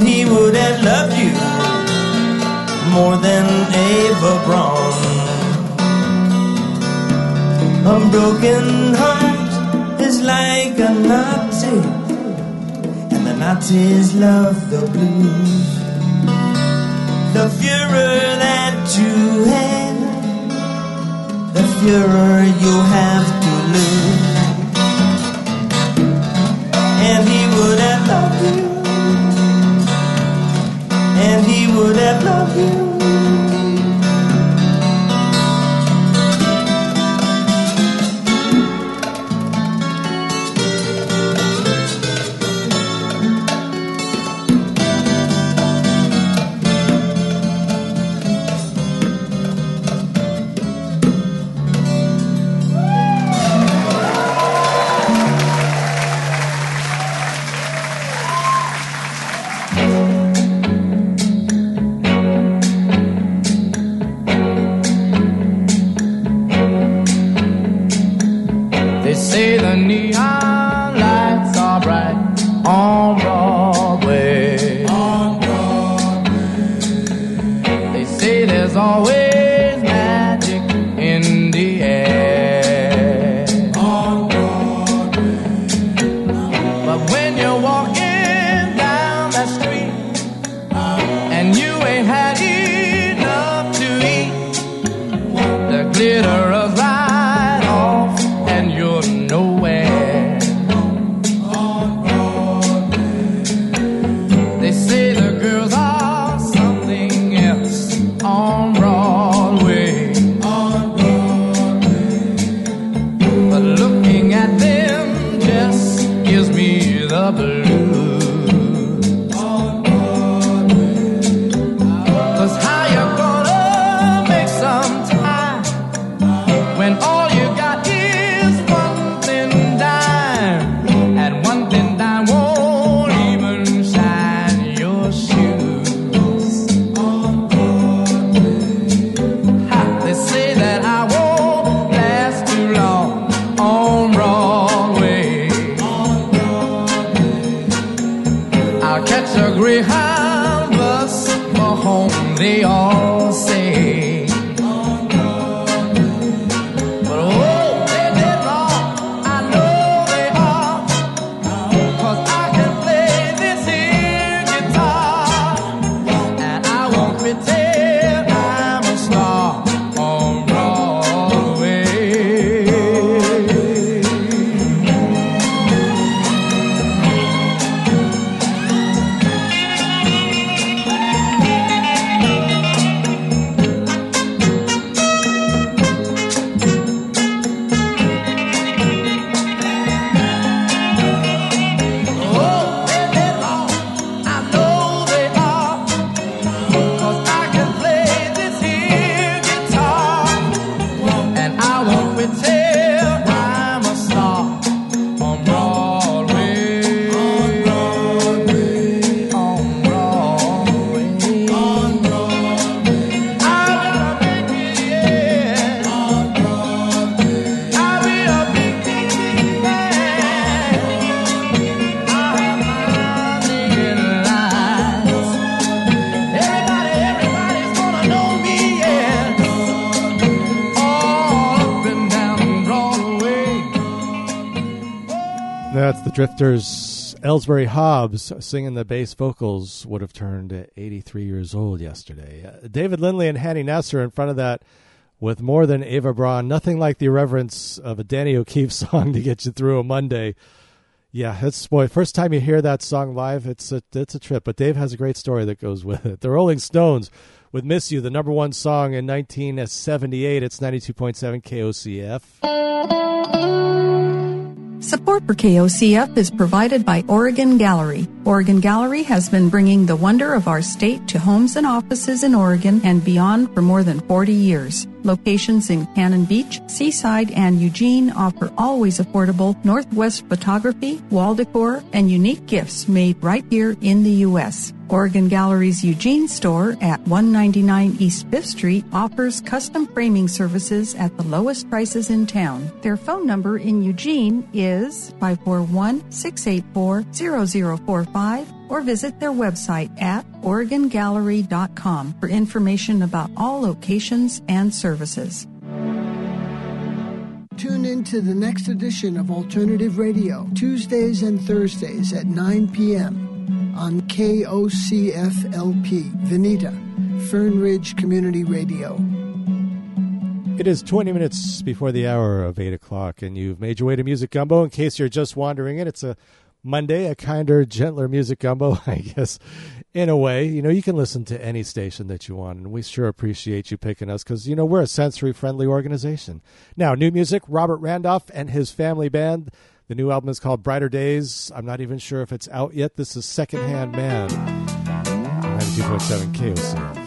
And he would have loved you more than Eva Braun. A broken heart is like a Nazi, and the Nazis love the blues. The Fuhrer that you had, the Fuhrer you have to lose. And he would have loved you, and he would have loved you. Hobbs singing the bass vocals would have turned 83 years old yesterday. Uh, David Lindley and Hani Naser in front of that with more than Eva Braun. Nothing like the irreverence of a Danny O'Keefe song to get you through a Monday. Yeah, it's boy. First time you hear that song live, it's a it's a trip. But Dave has a great story that goes with it. The Rolling Stones with "Miss You," the number one song in 1978. It's 92.7 KOCF. Support for KOCF is provided by Oregon Gallery. Oregon Gallery has been bringing the wonder of our state to homes and offices in Oregon and beyond for more than 40 years. Locations in Cannon Beach, Seaside, and Eugene offer always affordable Northwest photography, wall decor, and unique gifts made right here in the U.S. Oregon Gallery's Eugene store at 199 East 5th Street offers custom framing services at the lowest prices in town. Their phone number in Eugene is 541 684 0045 or visit their website at OregonGallery.com for information about all locations and services. Tune in to the next edition of Alternative Radio, Tuesdays and Thursdays at 9 p.m. on KOCFLP, Veneta, Fern Ridge Community Radio. It is 20 minutes before the hour of 8 o'clock, and you've made your way to Music Gumbo. In case you're just wandering in, it's a Monday, a kinder, gentler music gumbo, I guess, in a way. You know, you can listen to any station that you want, and we sure appreciate you picking us because, you know, we're a sensory friendly organization. Now, new music Robert Randolph and his family band. The new album is called Brighter Days. I'm not even sure if it's out yet. This is Secondhand Man, 92.7 KOC.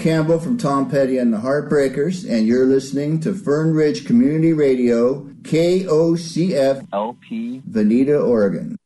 Campbell from Tom Petty and the Heartbreakers, and you're listening to Fern Ridge Community Radio, KOCF LP, Veneta, Oregon.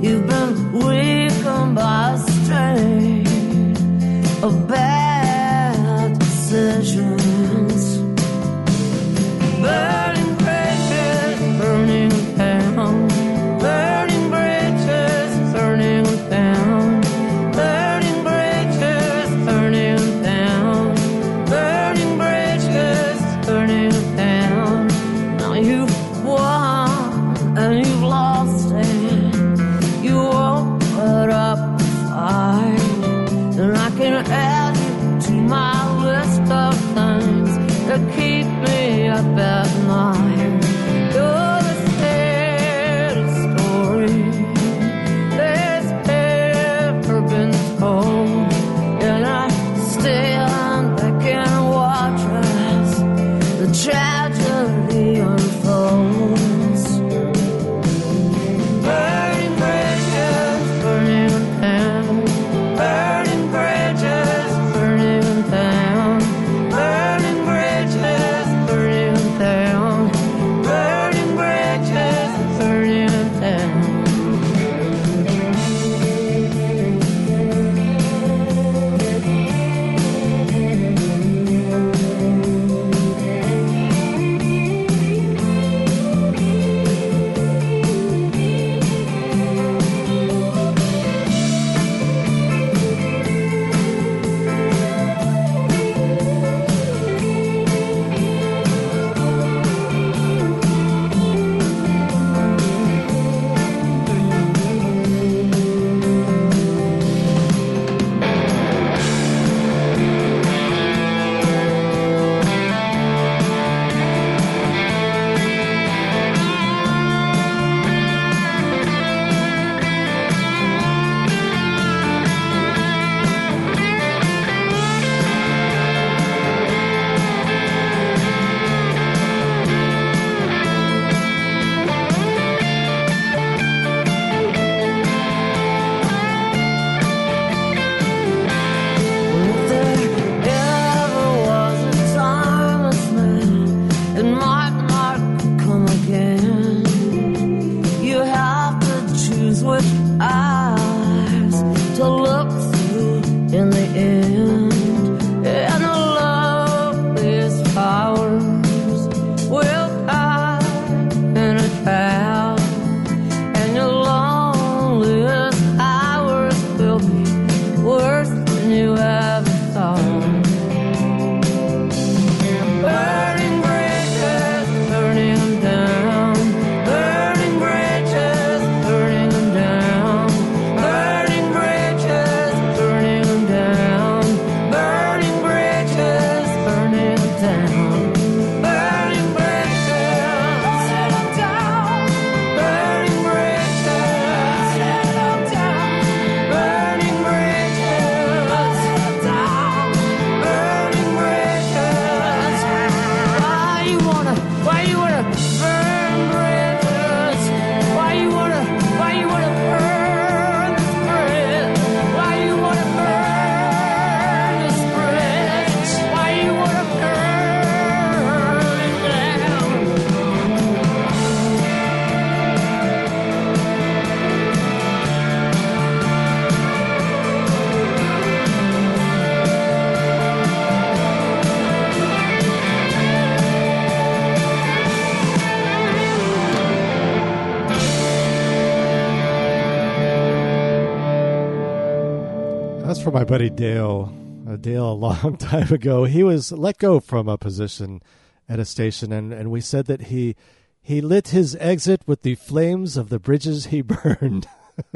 You've been weakened by a strain, a oh, bad. Buddy Dale. Uh, Dale, a long time ago, he was let go from a position at a station, and, and we said that he he lit his exit with the flames of the bridges he burned.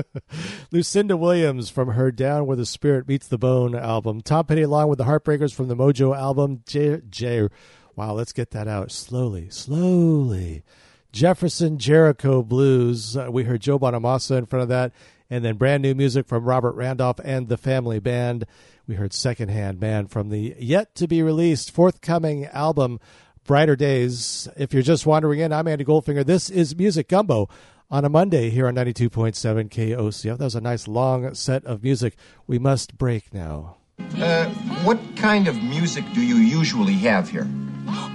Lucinda Williams from her Down Where the Spirit Meets the Bone album. Tom Petty along with the Heartbreakers from the Mojo album. J. J. Wow, let's get that out slowly, slowly. Jefferson Jericho Blues. Uh, we heard Joe Bonamassa in front of that. And then brand new music from Robert Randolph and the Family Band. We heard Secondhand Man from the yet to be released forthcoming album, Brighter Days. If you're just wandering in, I'm Andy Goldfinger. This is Music Gumbo on a Monday here on 92.7 KOCF. That was a nice long set of music. We must break now. Uh, what kind of music do you usually have here?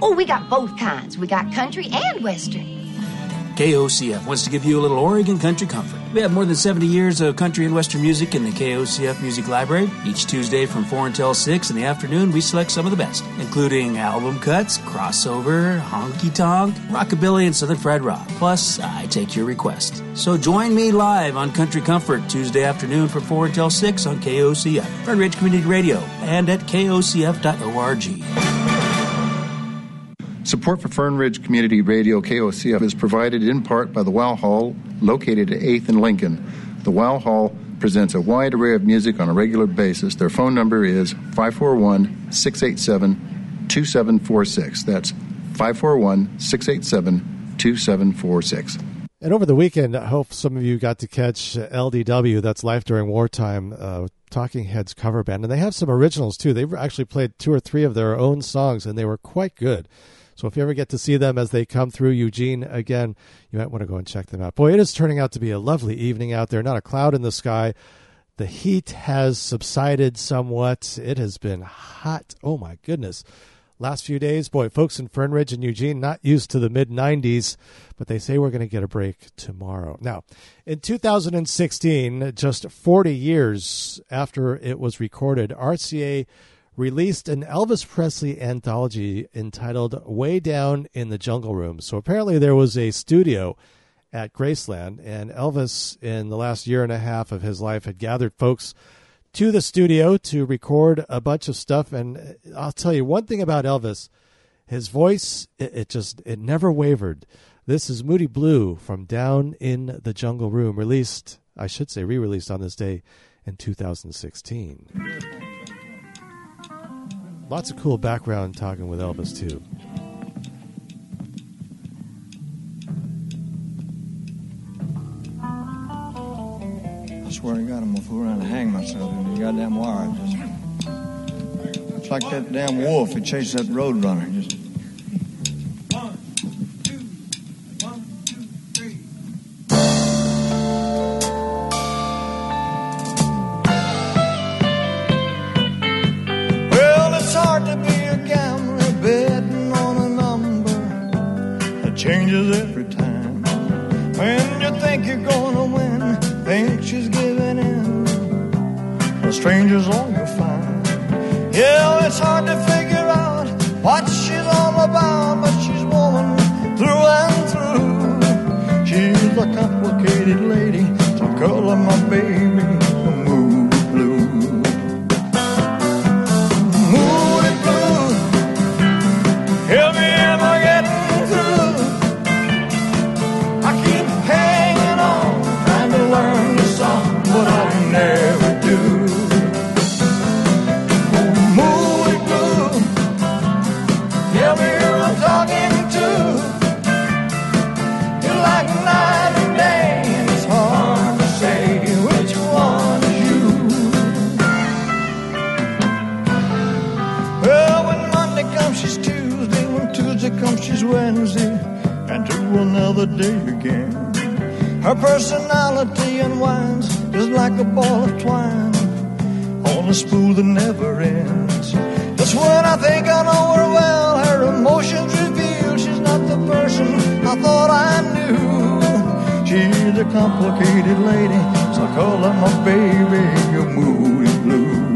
Oh, we got both kinds. We got country and western. KOCF wants to give you a little Oregon country comfort. We have more than 70 years of country and western music in the KOCF Music Library. Each Tuesday from 4 until 6 in the afternoon, we select some of the best, including album cuts, crossover, honky tonk, rockabilly, and southern fried rock. Plus, I take your request. So join me live on Country Comfort Tuesday afternoon from 4 until 6 on KOCF, Fern Ridge Community Radio, and at kocf.org. Support for Fern Ridge Community Radio KOCF is provided in part by the Wow Hall, located at 8th and Lincoln. The Wow Hall presents a wide array of music on a regular basis. Their phone number is 541 687 2746. That's 541 687 2746. And over the weekend, I hope some of you got to catch LDW, that's Life During Wartime, uh, Talking Heads cover band. And they have some originals too. They've actually played two or three of their own songs, and they were quite good. So if you ever get to see them as they come through Eugene again, you might want to go and check them out. Boy, it is turning out to be a lovely evening out there. Not a cloud in the sky. The heat has subsided somewhat. It has been hot. Oh my goodness. Last few days, boy, folks in Fern Ridge and Eugene not used to the mid 90s, but they say we're going to get a break tomorrow. Now, in 2016, just 40 years after it was recorded, RCA released an Elvis Presley anthology entitled Way Down in the Jungle Room. So apparently there was a studio at Graceland, and Elvis, in the last year and a half of his life, had gathered folks to the studio to record a bunch of stuff. And I'll tell you one thing about Elvis his voice, it, it just, it never wavered. This is Moody Blue from Down in the Jungle Room, released, I should say, re released on this day in 2016. Lots of cool background talking with Elvis, too. I swear to God, I'm gonna fool around and hang myself in the goddamn wire. Just, it's like that damn wolf who chased that roadrunner. Just you're gonna win, think she's giving in. Well, stranger's all you'll find. Yeah, it's hard to figure out what she's all about, but she's woman through and through. She's a complicated lady, the girl of my baby, Another day again. Her personality unwinds just like a ball of twine on a spool that never ends. Just when I think I know her well. Her emotions reveal she's not the person I thought I knew. She's a complicated lady, so I call her my baby, a moody blue.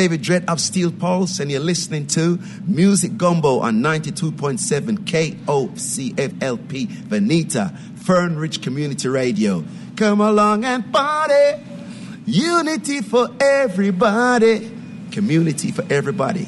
David Dredd of Steel Pulse, and you're listening to Music Gumbo on 92.7 KOCFLP Veneta, Fern Ridge Community Radio. Come along and party! Unity for everybody! Community for everybody.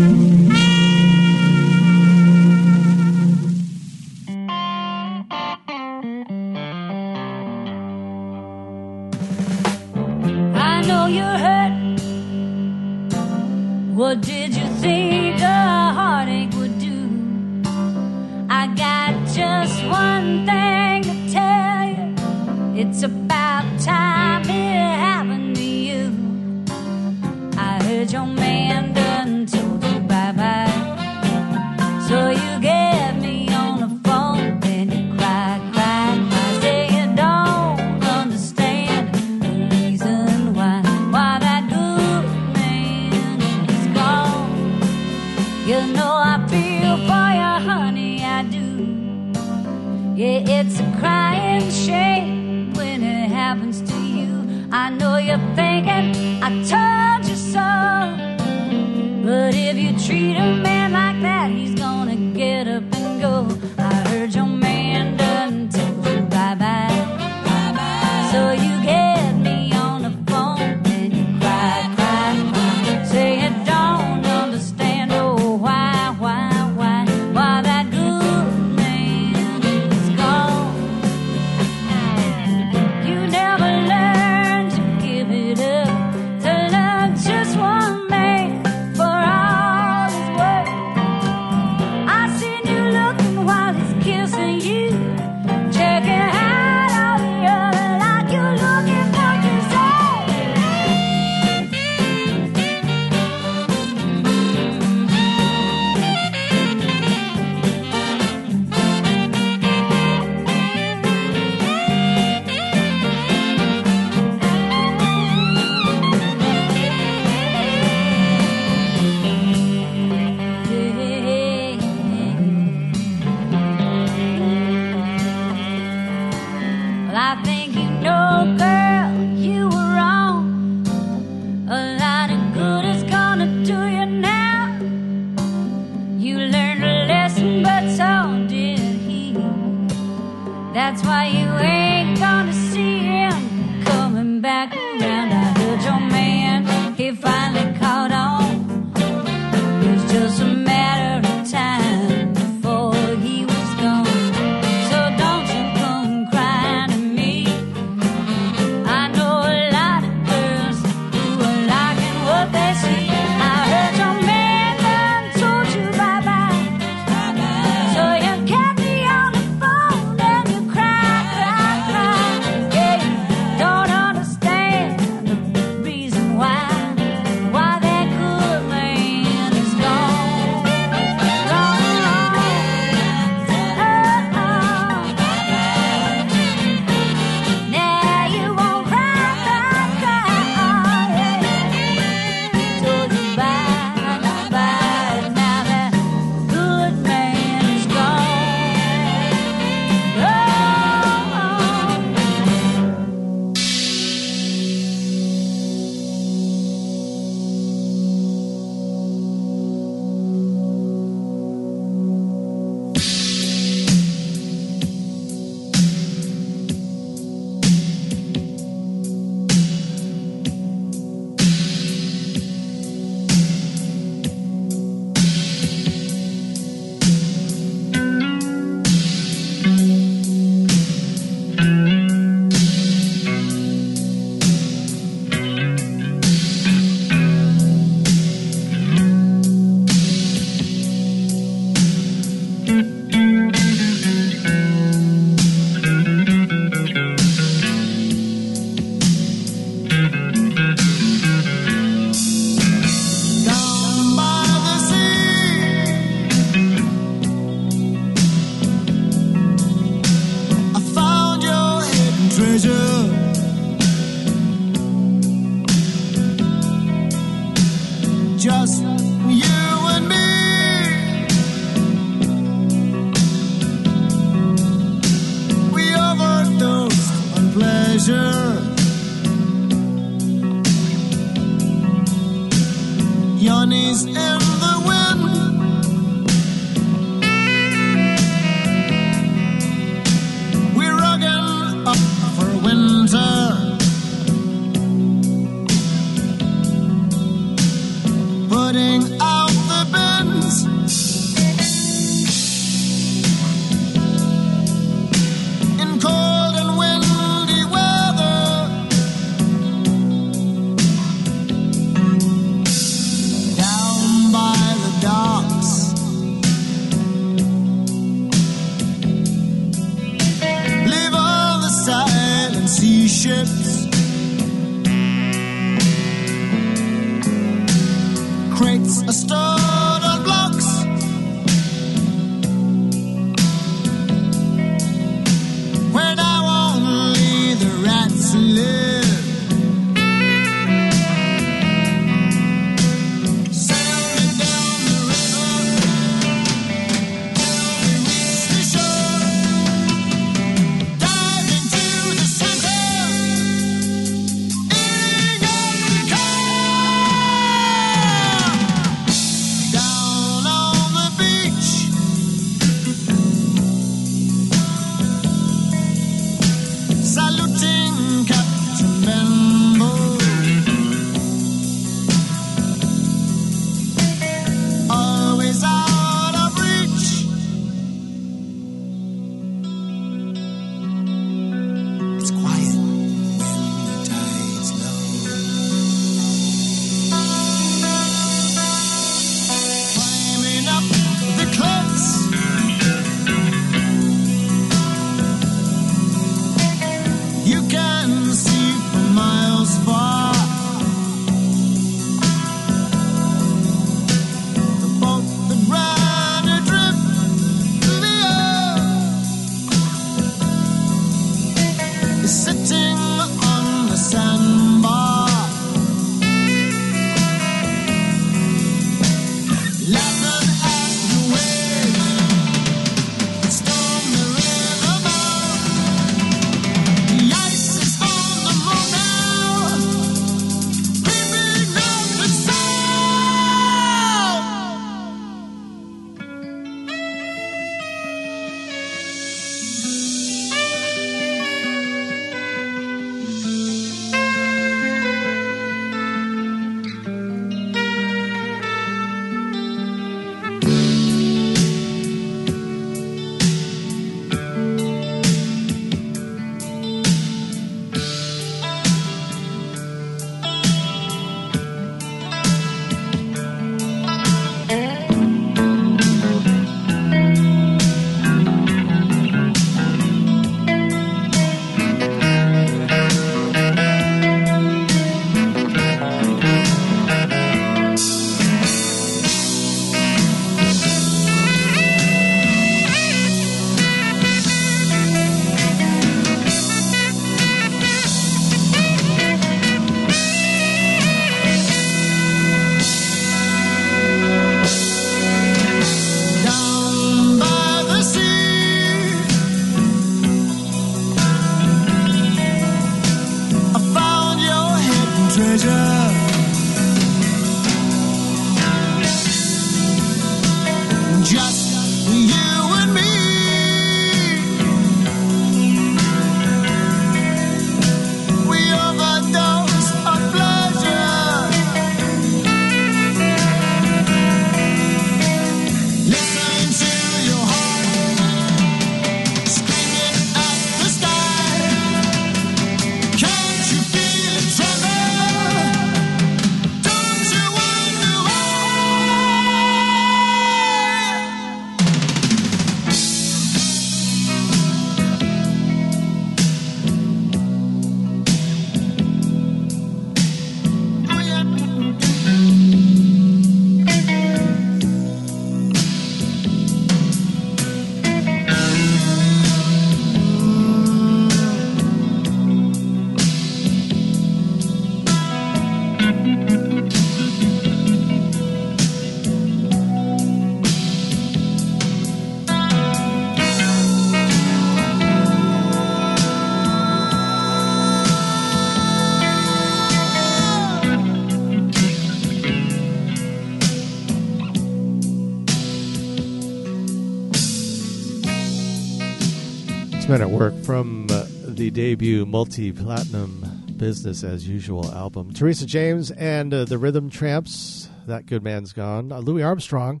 From uh, the debut multi platinum Business as Usual album. Teresa James and uh, the Rhythm Tramps, That Good Man's Gone. Uh, Louis Armstrong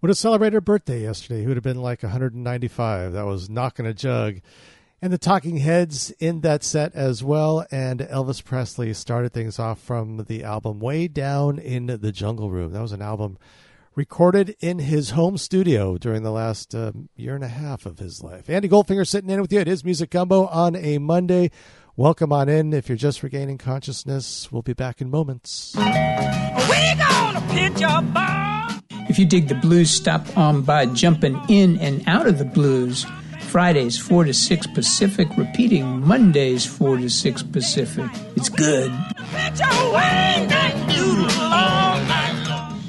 would have celebrated her birthday yesterday. He would have been like 195. That was knocking a jug. And the Talking Heads in that set as well. And Elvis Presley started things off from the album Way Down in the Jungle Room. That was an album recorded in his home studio during the last uh, year and a half of his life. Andy Goldfinger sitting in with you. It is Music Gumbo on a Monday. Welcome on in. If you're just regaining consciousness, we'll be back in moments. We gonna pitch a bomb. If you dig the blues, stop on by jumping in and out of the blues. Fridays 4 to 6 Pacific, repeating Mondays 4 to 6 Pacific. It's good.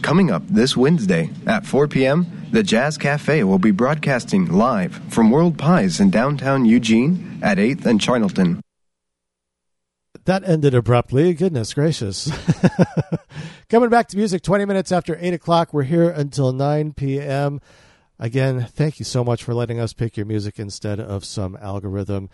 Coming up this Wednesday at 4 p.m., the Jazz Cafe will be broadcasting live from World Pies in downtown Eugene at 8th and Charnelton. That ended abruptly. Goodness gracious. Coming back to music 20 minutes after 8 o'clock. We're here until 9 p.m. Again, thank you so much for letting us pick your music instead of some algorithm.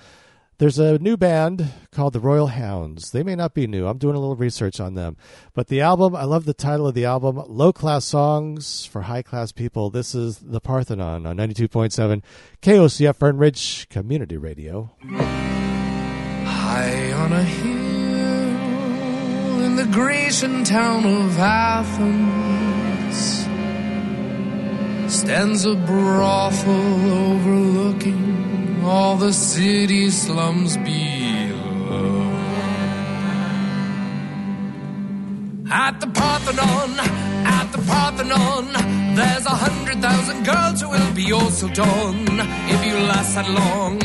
There's a new band called the Royal Hounds. They may not be new. I'm doing a little research on them. But the album, I love the title of the album, Low Class Songs for High Class People. This is The Parthenon on 92.7 KOCF Fern Ridge Community Radio. High on a hill in the Grecian town of Athens stands a brothel overlooking all the city slums below. At the Parthenon, at the Parthenon, there's a hundred thousand girls who will be also done if you last that long.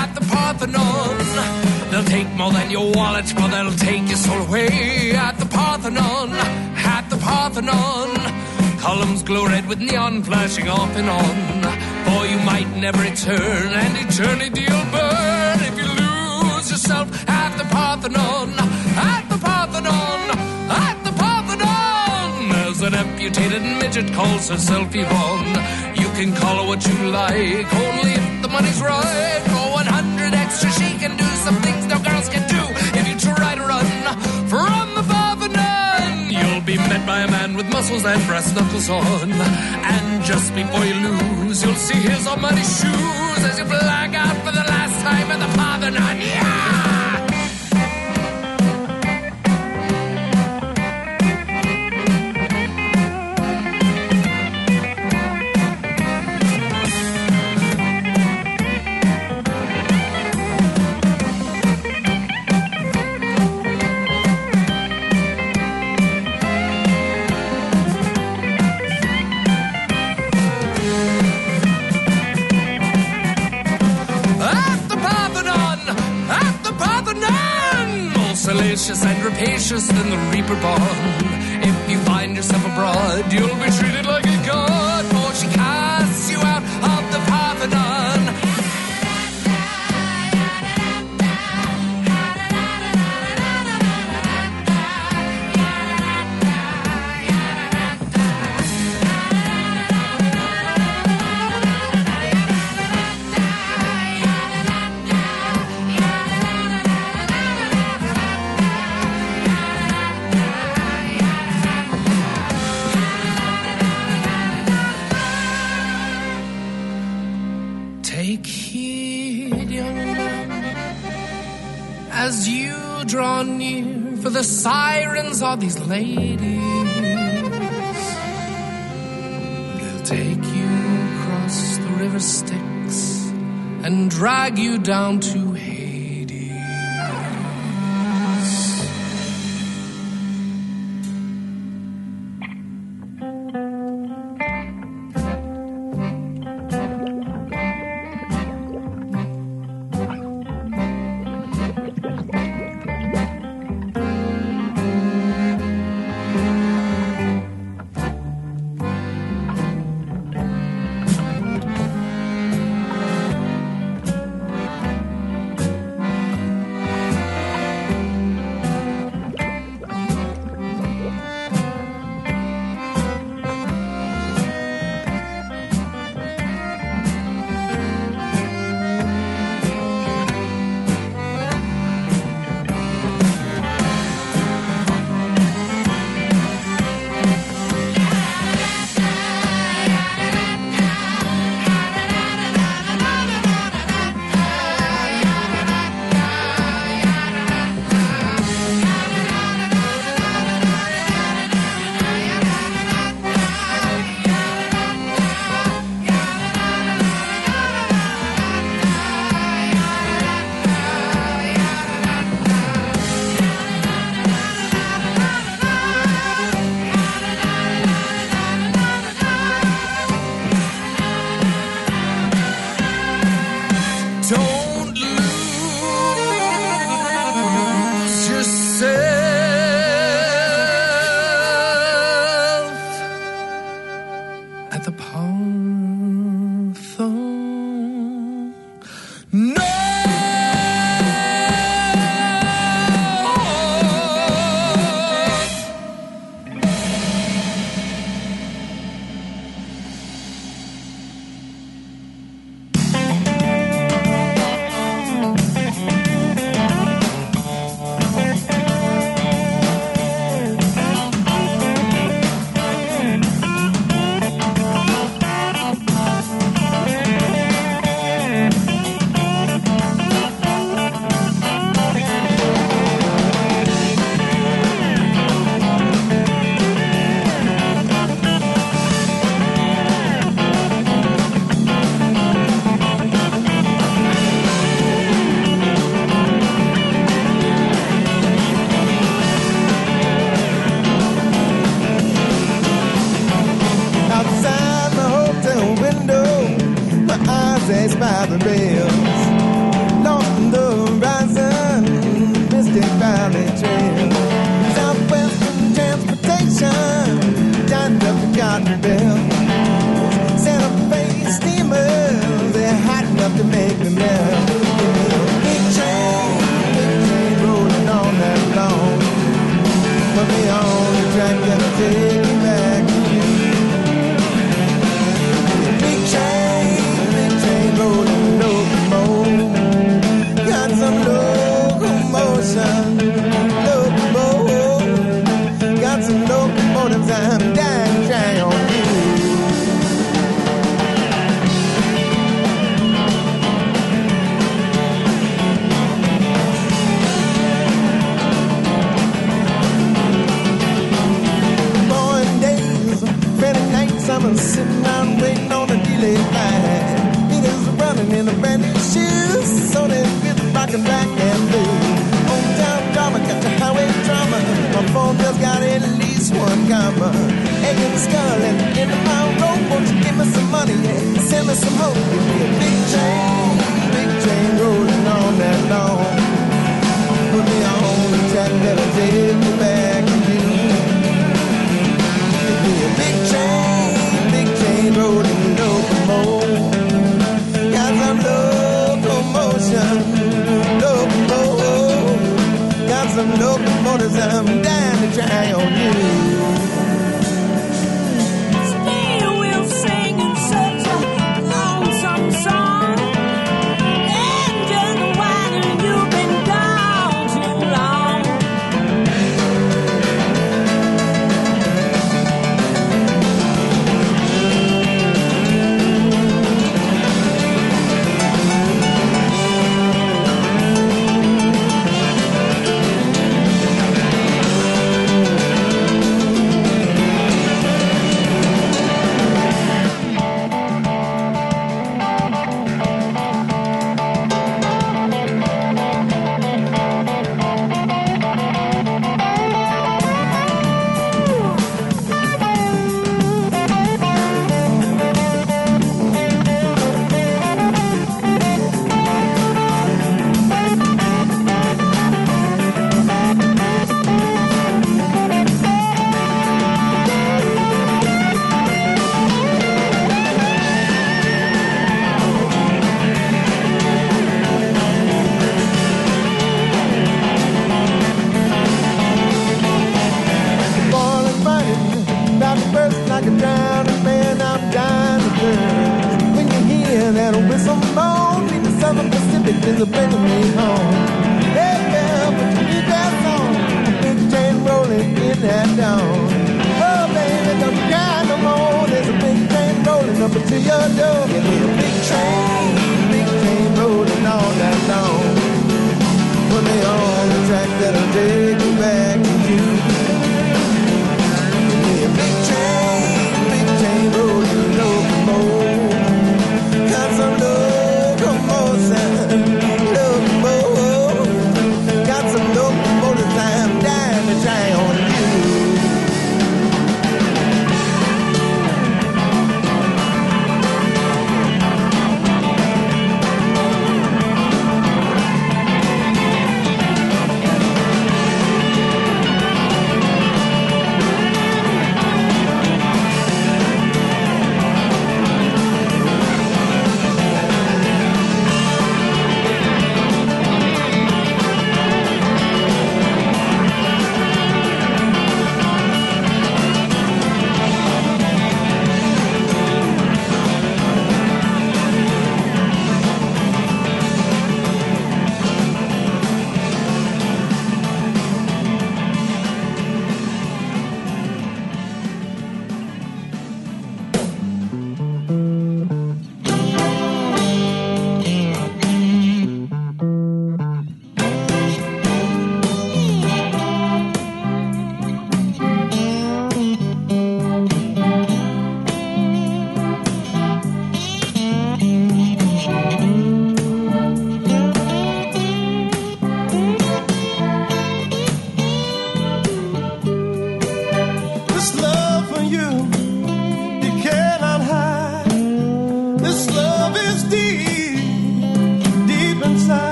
At the Parthenon, they'll take more than your wallet, but they'll take your soul away. At the Parthenon, at the Parthenon, columns glow red with neon flashing off and on. For you might never return, and eternity will burn if you lose yourself at the Parthenon, at the Parthenon, at the Parthenon. There's an amputated midget calls herself Yvonne. You can call her what you like, only if the money's right. For 100 extra, she be met by a man with muscles and brass knuckles on. And just before you lose, you'll see his almighty shoes as you black out for the last time at the Parthenon. Yeah! Salacious and rapacious than the Reaper born. If you find yourself abroad, you'll be treated like draw near, for the sirens are these ladies. They'll take you across the river Styx and drag you down to hell.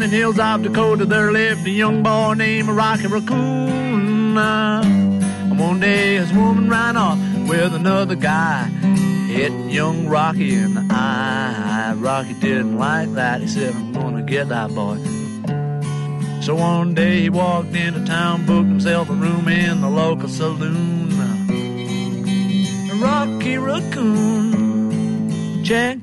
Mining hills of Dakota, there lived a young boy named Rocky Raccoon. And one day his woman ran off with another guy, hit young Rocky in the eye. Rocky didn't like that. He said, I'm gonna get that boy. So one day he walked into town, booked himself a room in the local saloon. Rocky Raccoon checked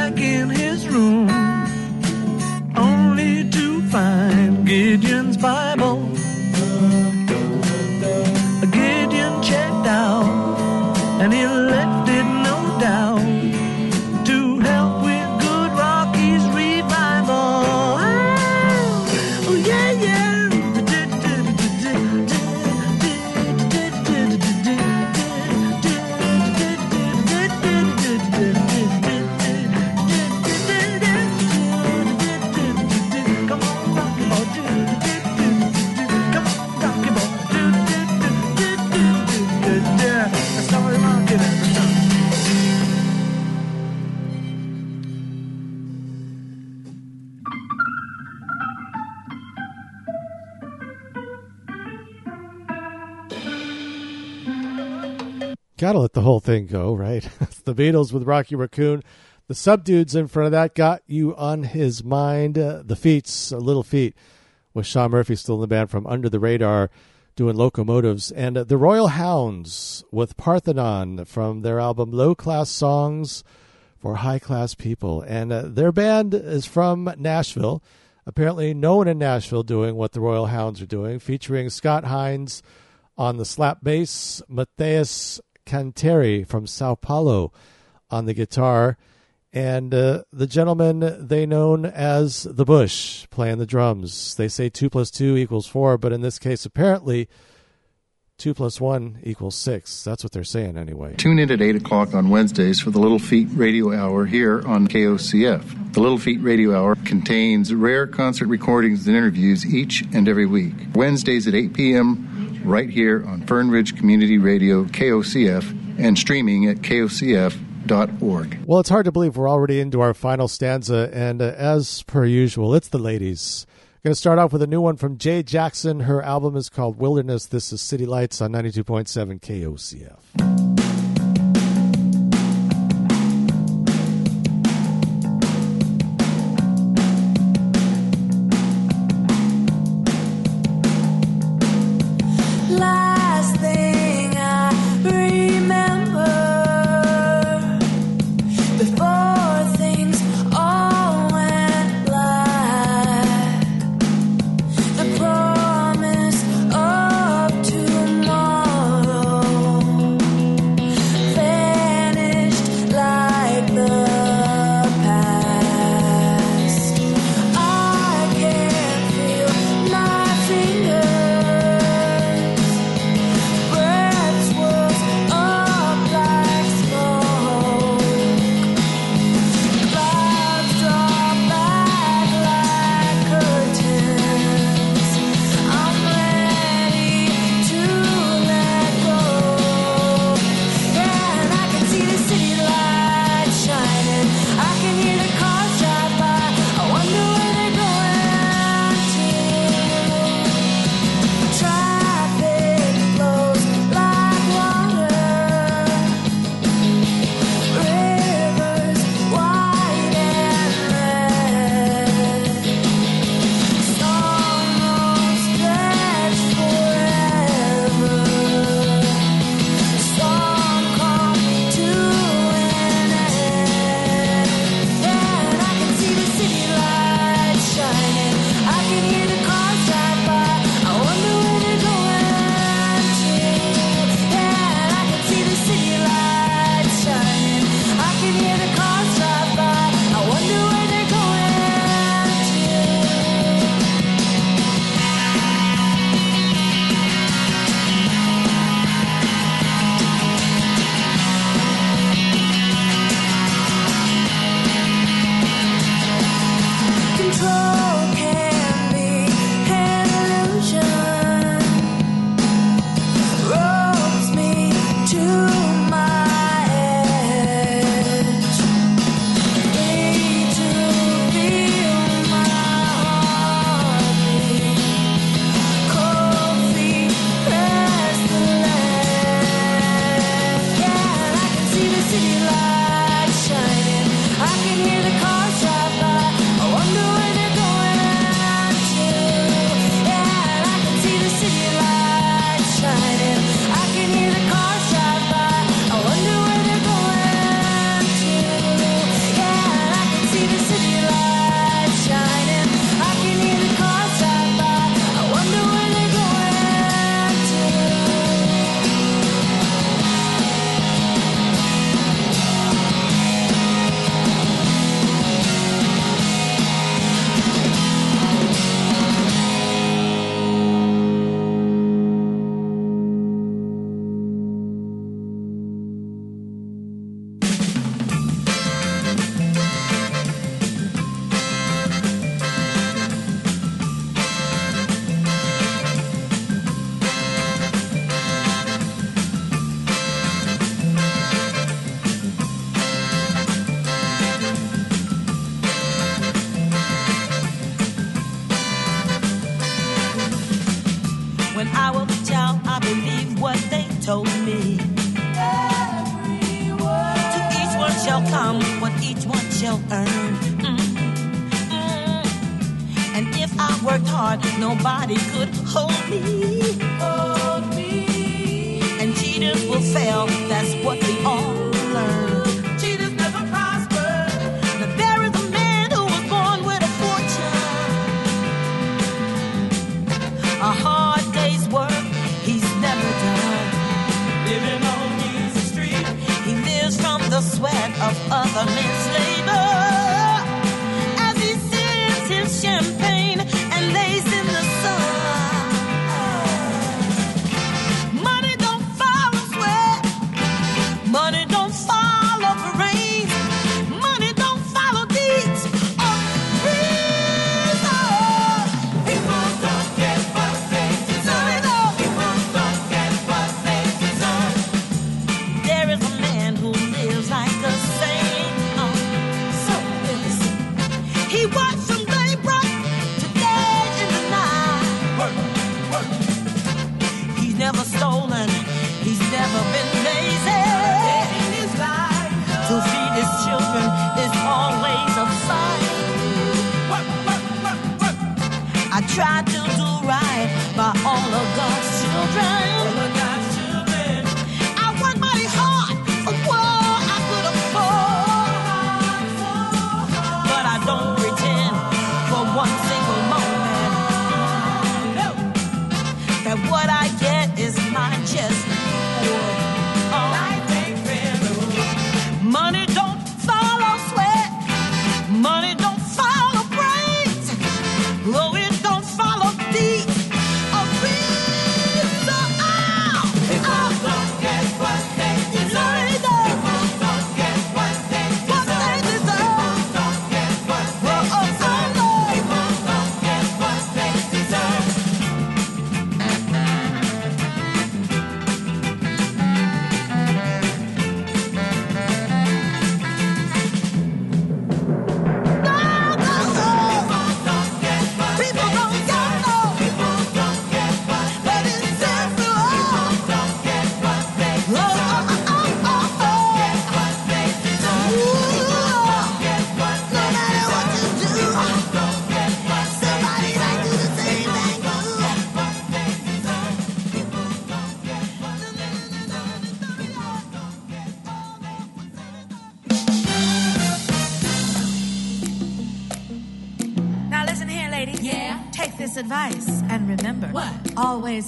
back in his room only to find Gideon's Bible. Gotta let the whole thing go, right? the Beatles with Rocky Raccoon. The subdudes in front of that got you on his mind. Uh, the Feats, Little Feat, with Shaun Murphy still in the band from Under the Radar doing locomotives. And uh, the Royal Hounds with Parthenon from their album Low Class Songs for High Class People. And uh, their band is from Nashville. Apparently, no one in Nashville doing what the Royal Hounds are doing, featuring Scott Hines on the slap bass, Matthias Canteri from Sao Paulo on the guitar, and uh, the gentleman they known as the Bush playing the drums. They say two plus two equals four, but in this case, apparently two plus one equals six. That's what they're saying anyway. Tune in at 8 o'clock on Wednesdays for the Little Feat Radio Hour here on KOCF. The Little Feat Radio Hour contains rare concert recordings and interviews each and every week. Wednesdays at 8 p.m. right here on Fern Ridge Community Radio, KOCF, and streaming at KOCF.org. Well, it's hard to believe we're already into our final stanza, and uh, as per usual, it's the ladies. Going to start off with a new one from Jay Jackson. Her album is called Wilderness. This is City Lights on 92.7 KOCF.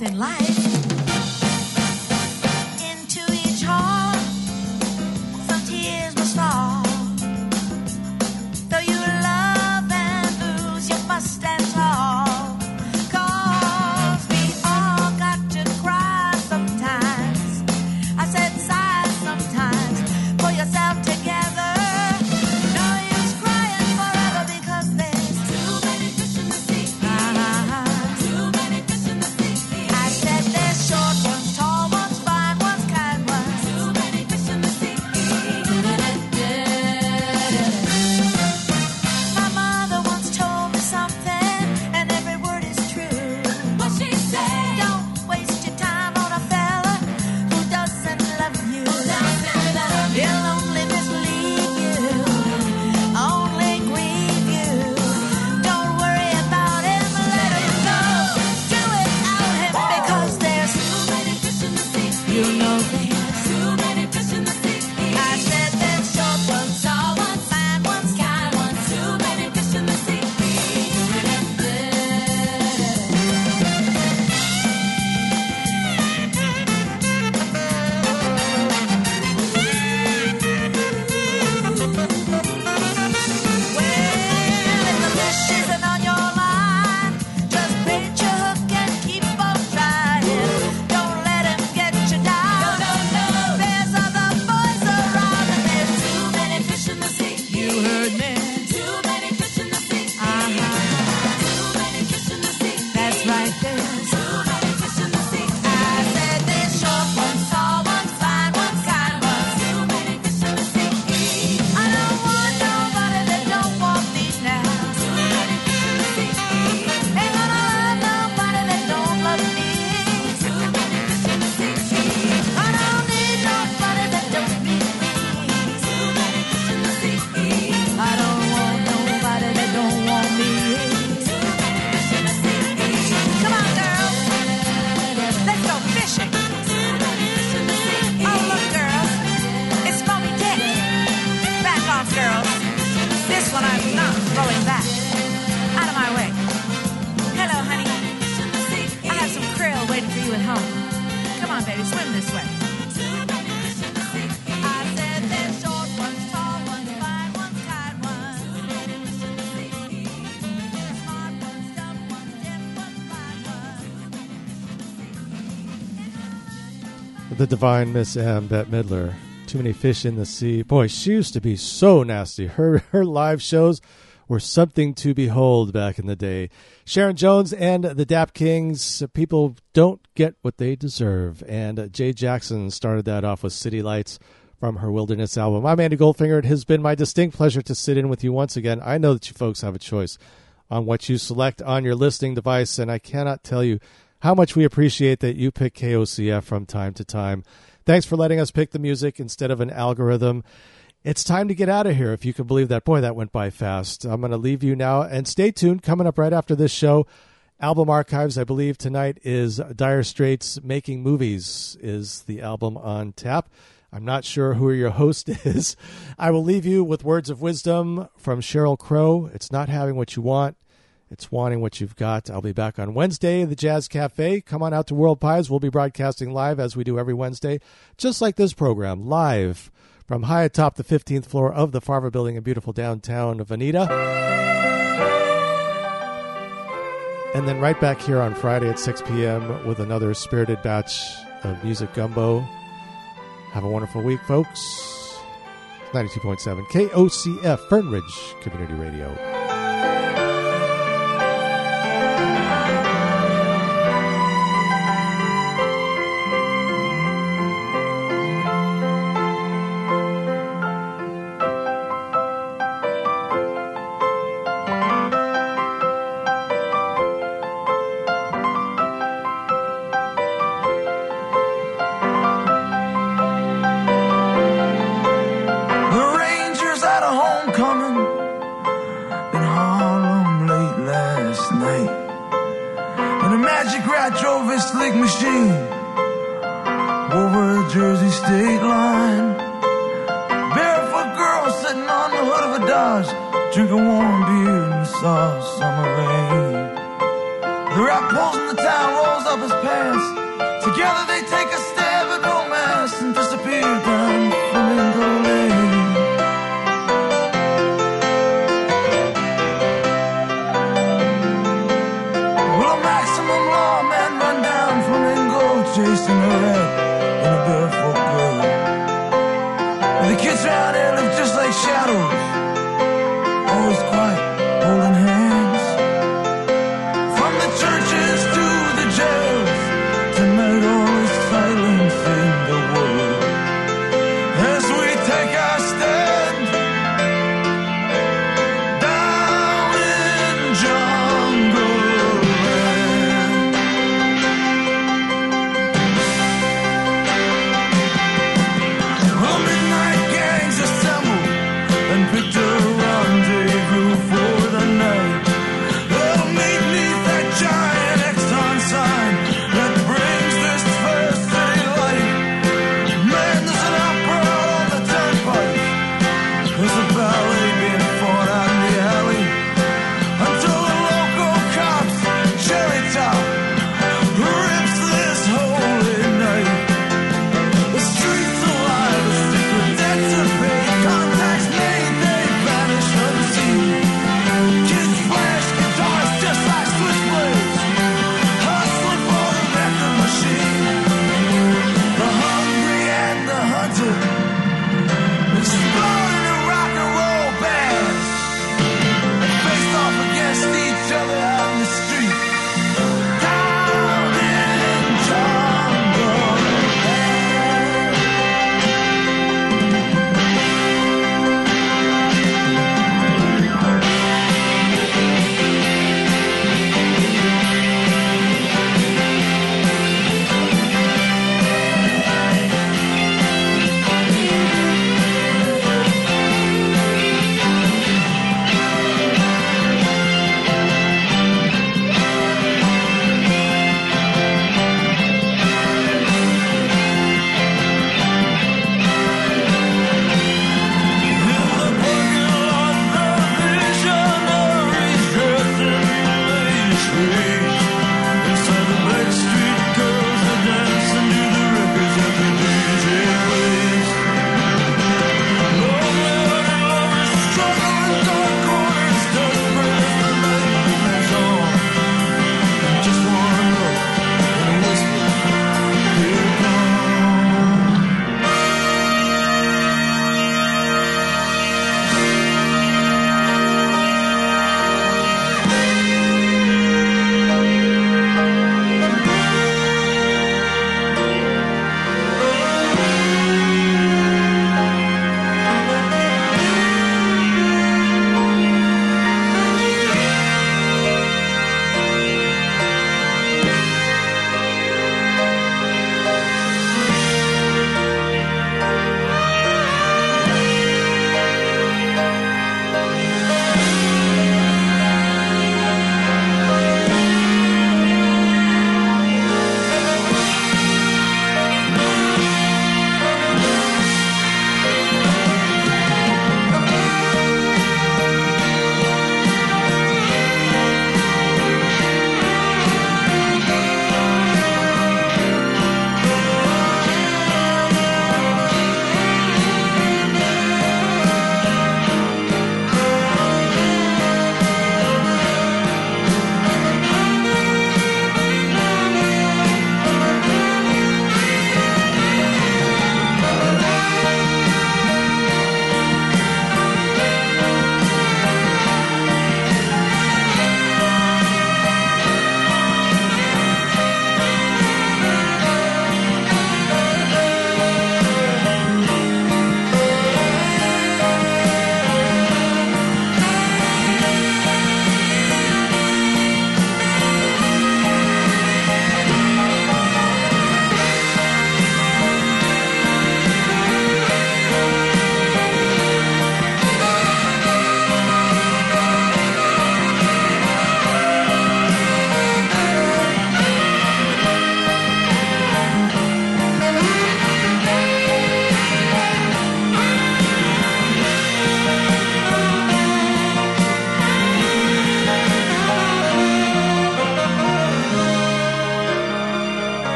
In life. Divine Miss M. Bette Midler. Too many fish in the sea. Boy, she used to be so nasty. Her her live shows were something to behold back in the day. Sharon Jones and the Dap Kings. People don't get what they deserve. And Jay Jackson started that off with City Lights from her Wilderness album. I'm Andy Goldfinger. It has been my distinct pleasure to sit in with you once again. I know that you folks have a choice on what you select on your listening device, and I cannot tell you how much we appreciate that you pick KOCF from time to time. Thanks for letting us pick the music instead of an algorithm. It's time to get out of here, if you can believe that. Boy, that went by fast. I'm going to leave you now, and stay tuned. Coming up right after this show, album archives. I believe tonight is Dire Straits Making Movies is the album on tap. I'm not sure who your host is. I will leave you with words of wisdom from Sheryl Crow. It's not having what you want. It's wanting what you've got. I'll be back on Wednesday at the Jazz Cafe. Come on out to World Pies. We'll be broadcasting live as we do every Wednesday, just like this program, live from high atop the 15th floor of the Farver Building in beautiful downtown Veneta. And then right back here on Friday at 6 p.m. with another spirited batch of Music Gumbo. Have a wonderful week, folks. 92.7 KOCF Fernridge Community Radio. Rat drove his slick machine over the Jersey state line. Barefoot girl sitting on the hood of a Dodge, drinking warm beer in the soft summer rain. The rat pulls in the town, rolls up his pants. Together they take a stab at romance and disappear down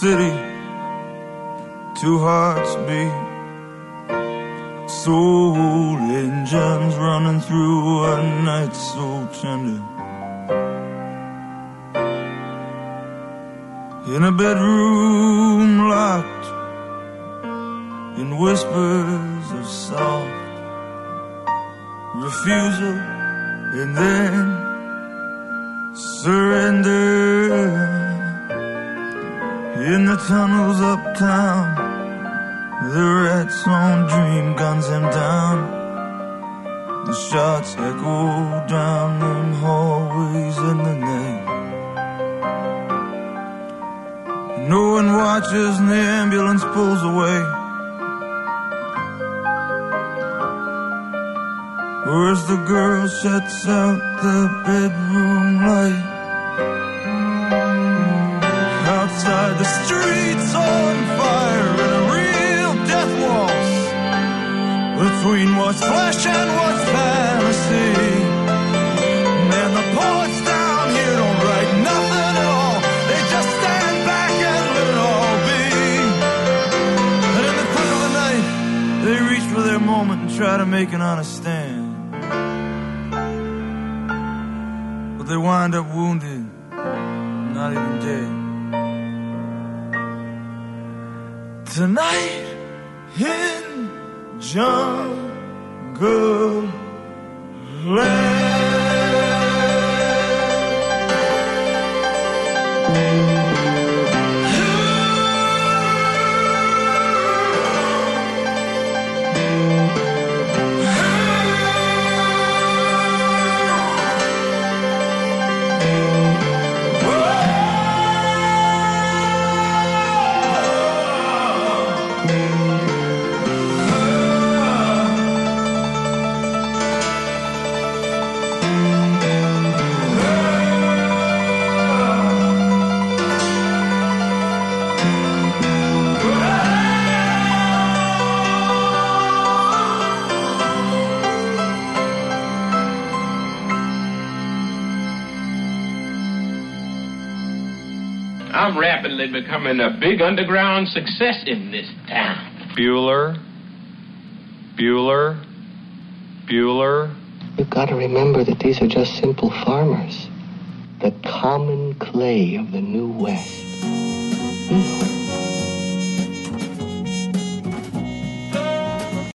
city, two hearts beat, soul engines running through a night so tender. In a bedroom they're becoming a big underground success in this town. Bueller. Bueller. Bueller. You've got to remember that these are just simple farmers.